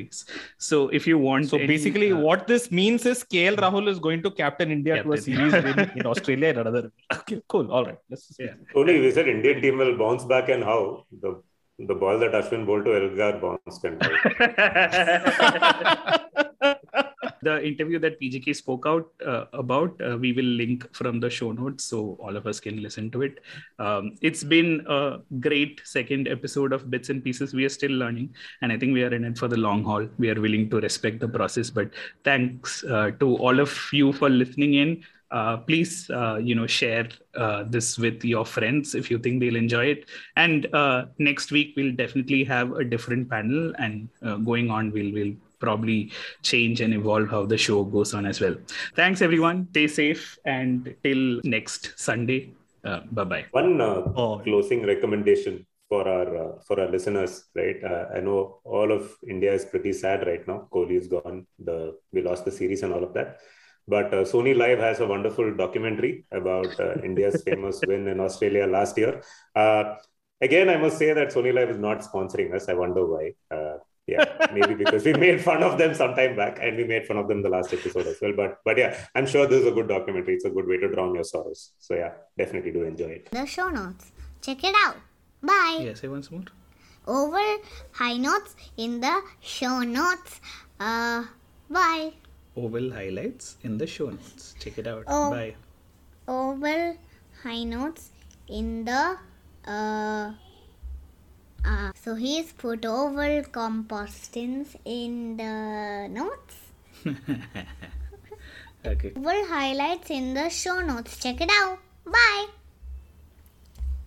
So if you want, so any, basically, uh, what this means is KL Rahul is going to captain India captain. to a series win in Australia and another. Okay, cool. All right. Let's yeah. Only we said Indian team will bounce back and how the the ball that Ashwin bowled to Elgar bounced and the interview that PGK spoke out uh, about, uh, we will link from the show notes so all of us can listen to it. Um, it's been a great second episode of Bits and Pieces. We are still learning, and I think we are in it for the long haul. We are willing to respect the process, but thanks uh, to all of you for listening in. Uh, please uh, you know share uh, this with your friends if you think they'll enjoy it and uh, next week we'll definitely have a different panel and uh, going on we'll we'll probably change and evolve how the show goes on as well. Thanks, everyone. Stay safe and till next Sunday. Uh, bye bye. One uh, oh. closing recommendation for our uh, for our listeners, right? Uh, I know all of India is pretty sad right now. Kohli is gone. The we lost the series and all of that. But uh, Sony Live has a wonderful documentary about uh, India's famous win in Australia last year. again, I must say that Sony Live is not sponsoring us. I wonder why yeah maybe because we made fun of them some time back and we made fun of them the last episode as well but but yeah i'm sure this is a good documentary. It's a good way to drown your sorrows. So yeah definitely do enjoy it. The show notes. Check it out. Bye. Yeah say once more. Over high notes in the show notes. Uh bye. Oval highlights in the show notes. Check it out. Oh, bye. Oval high notes in the uh uh, so he's put oval compostins in the notes. okay. Oval highlights in the show notes. Check it out. Bye.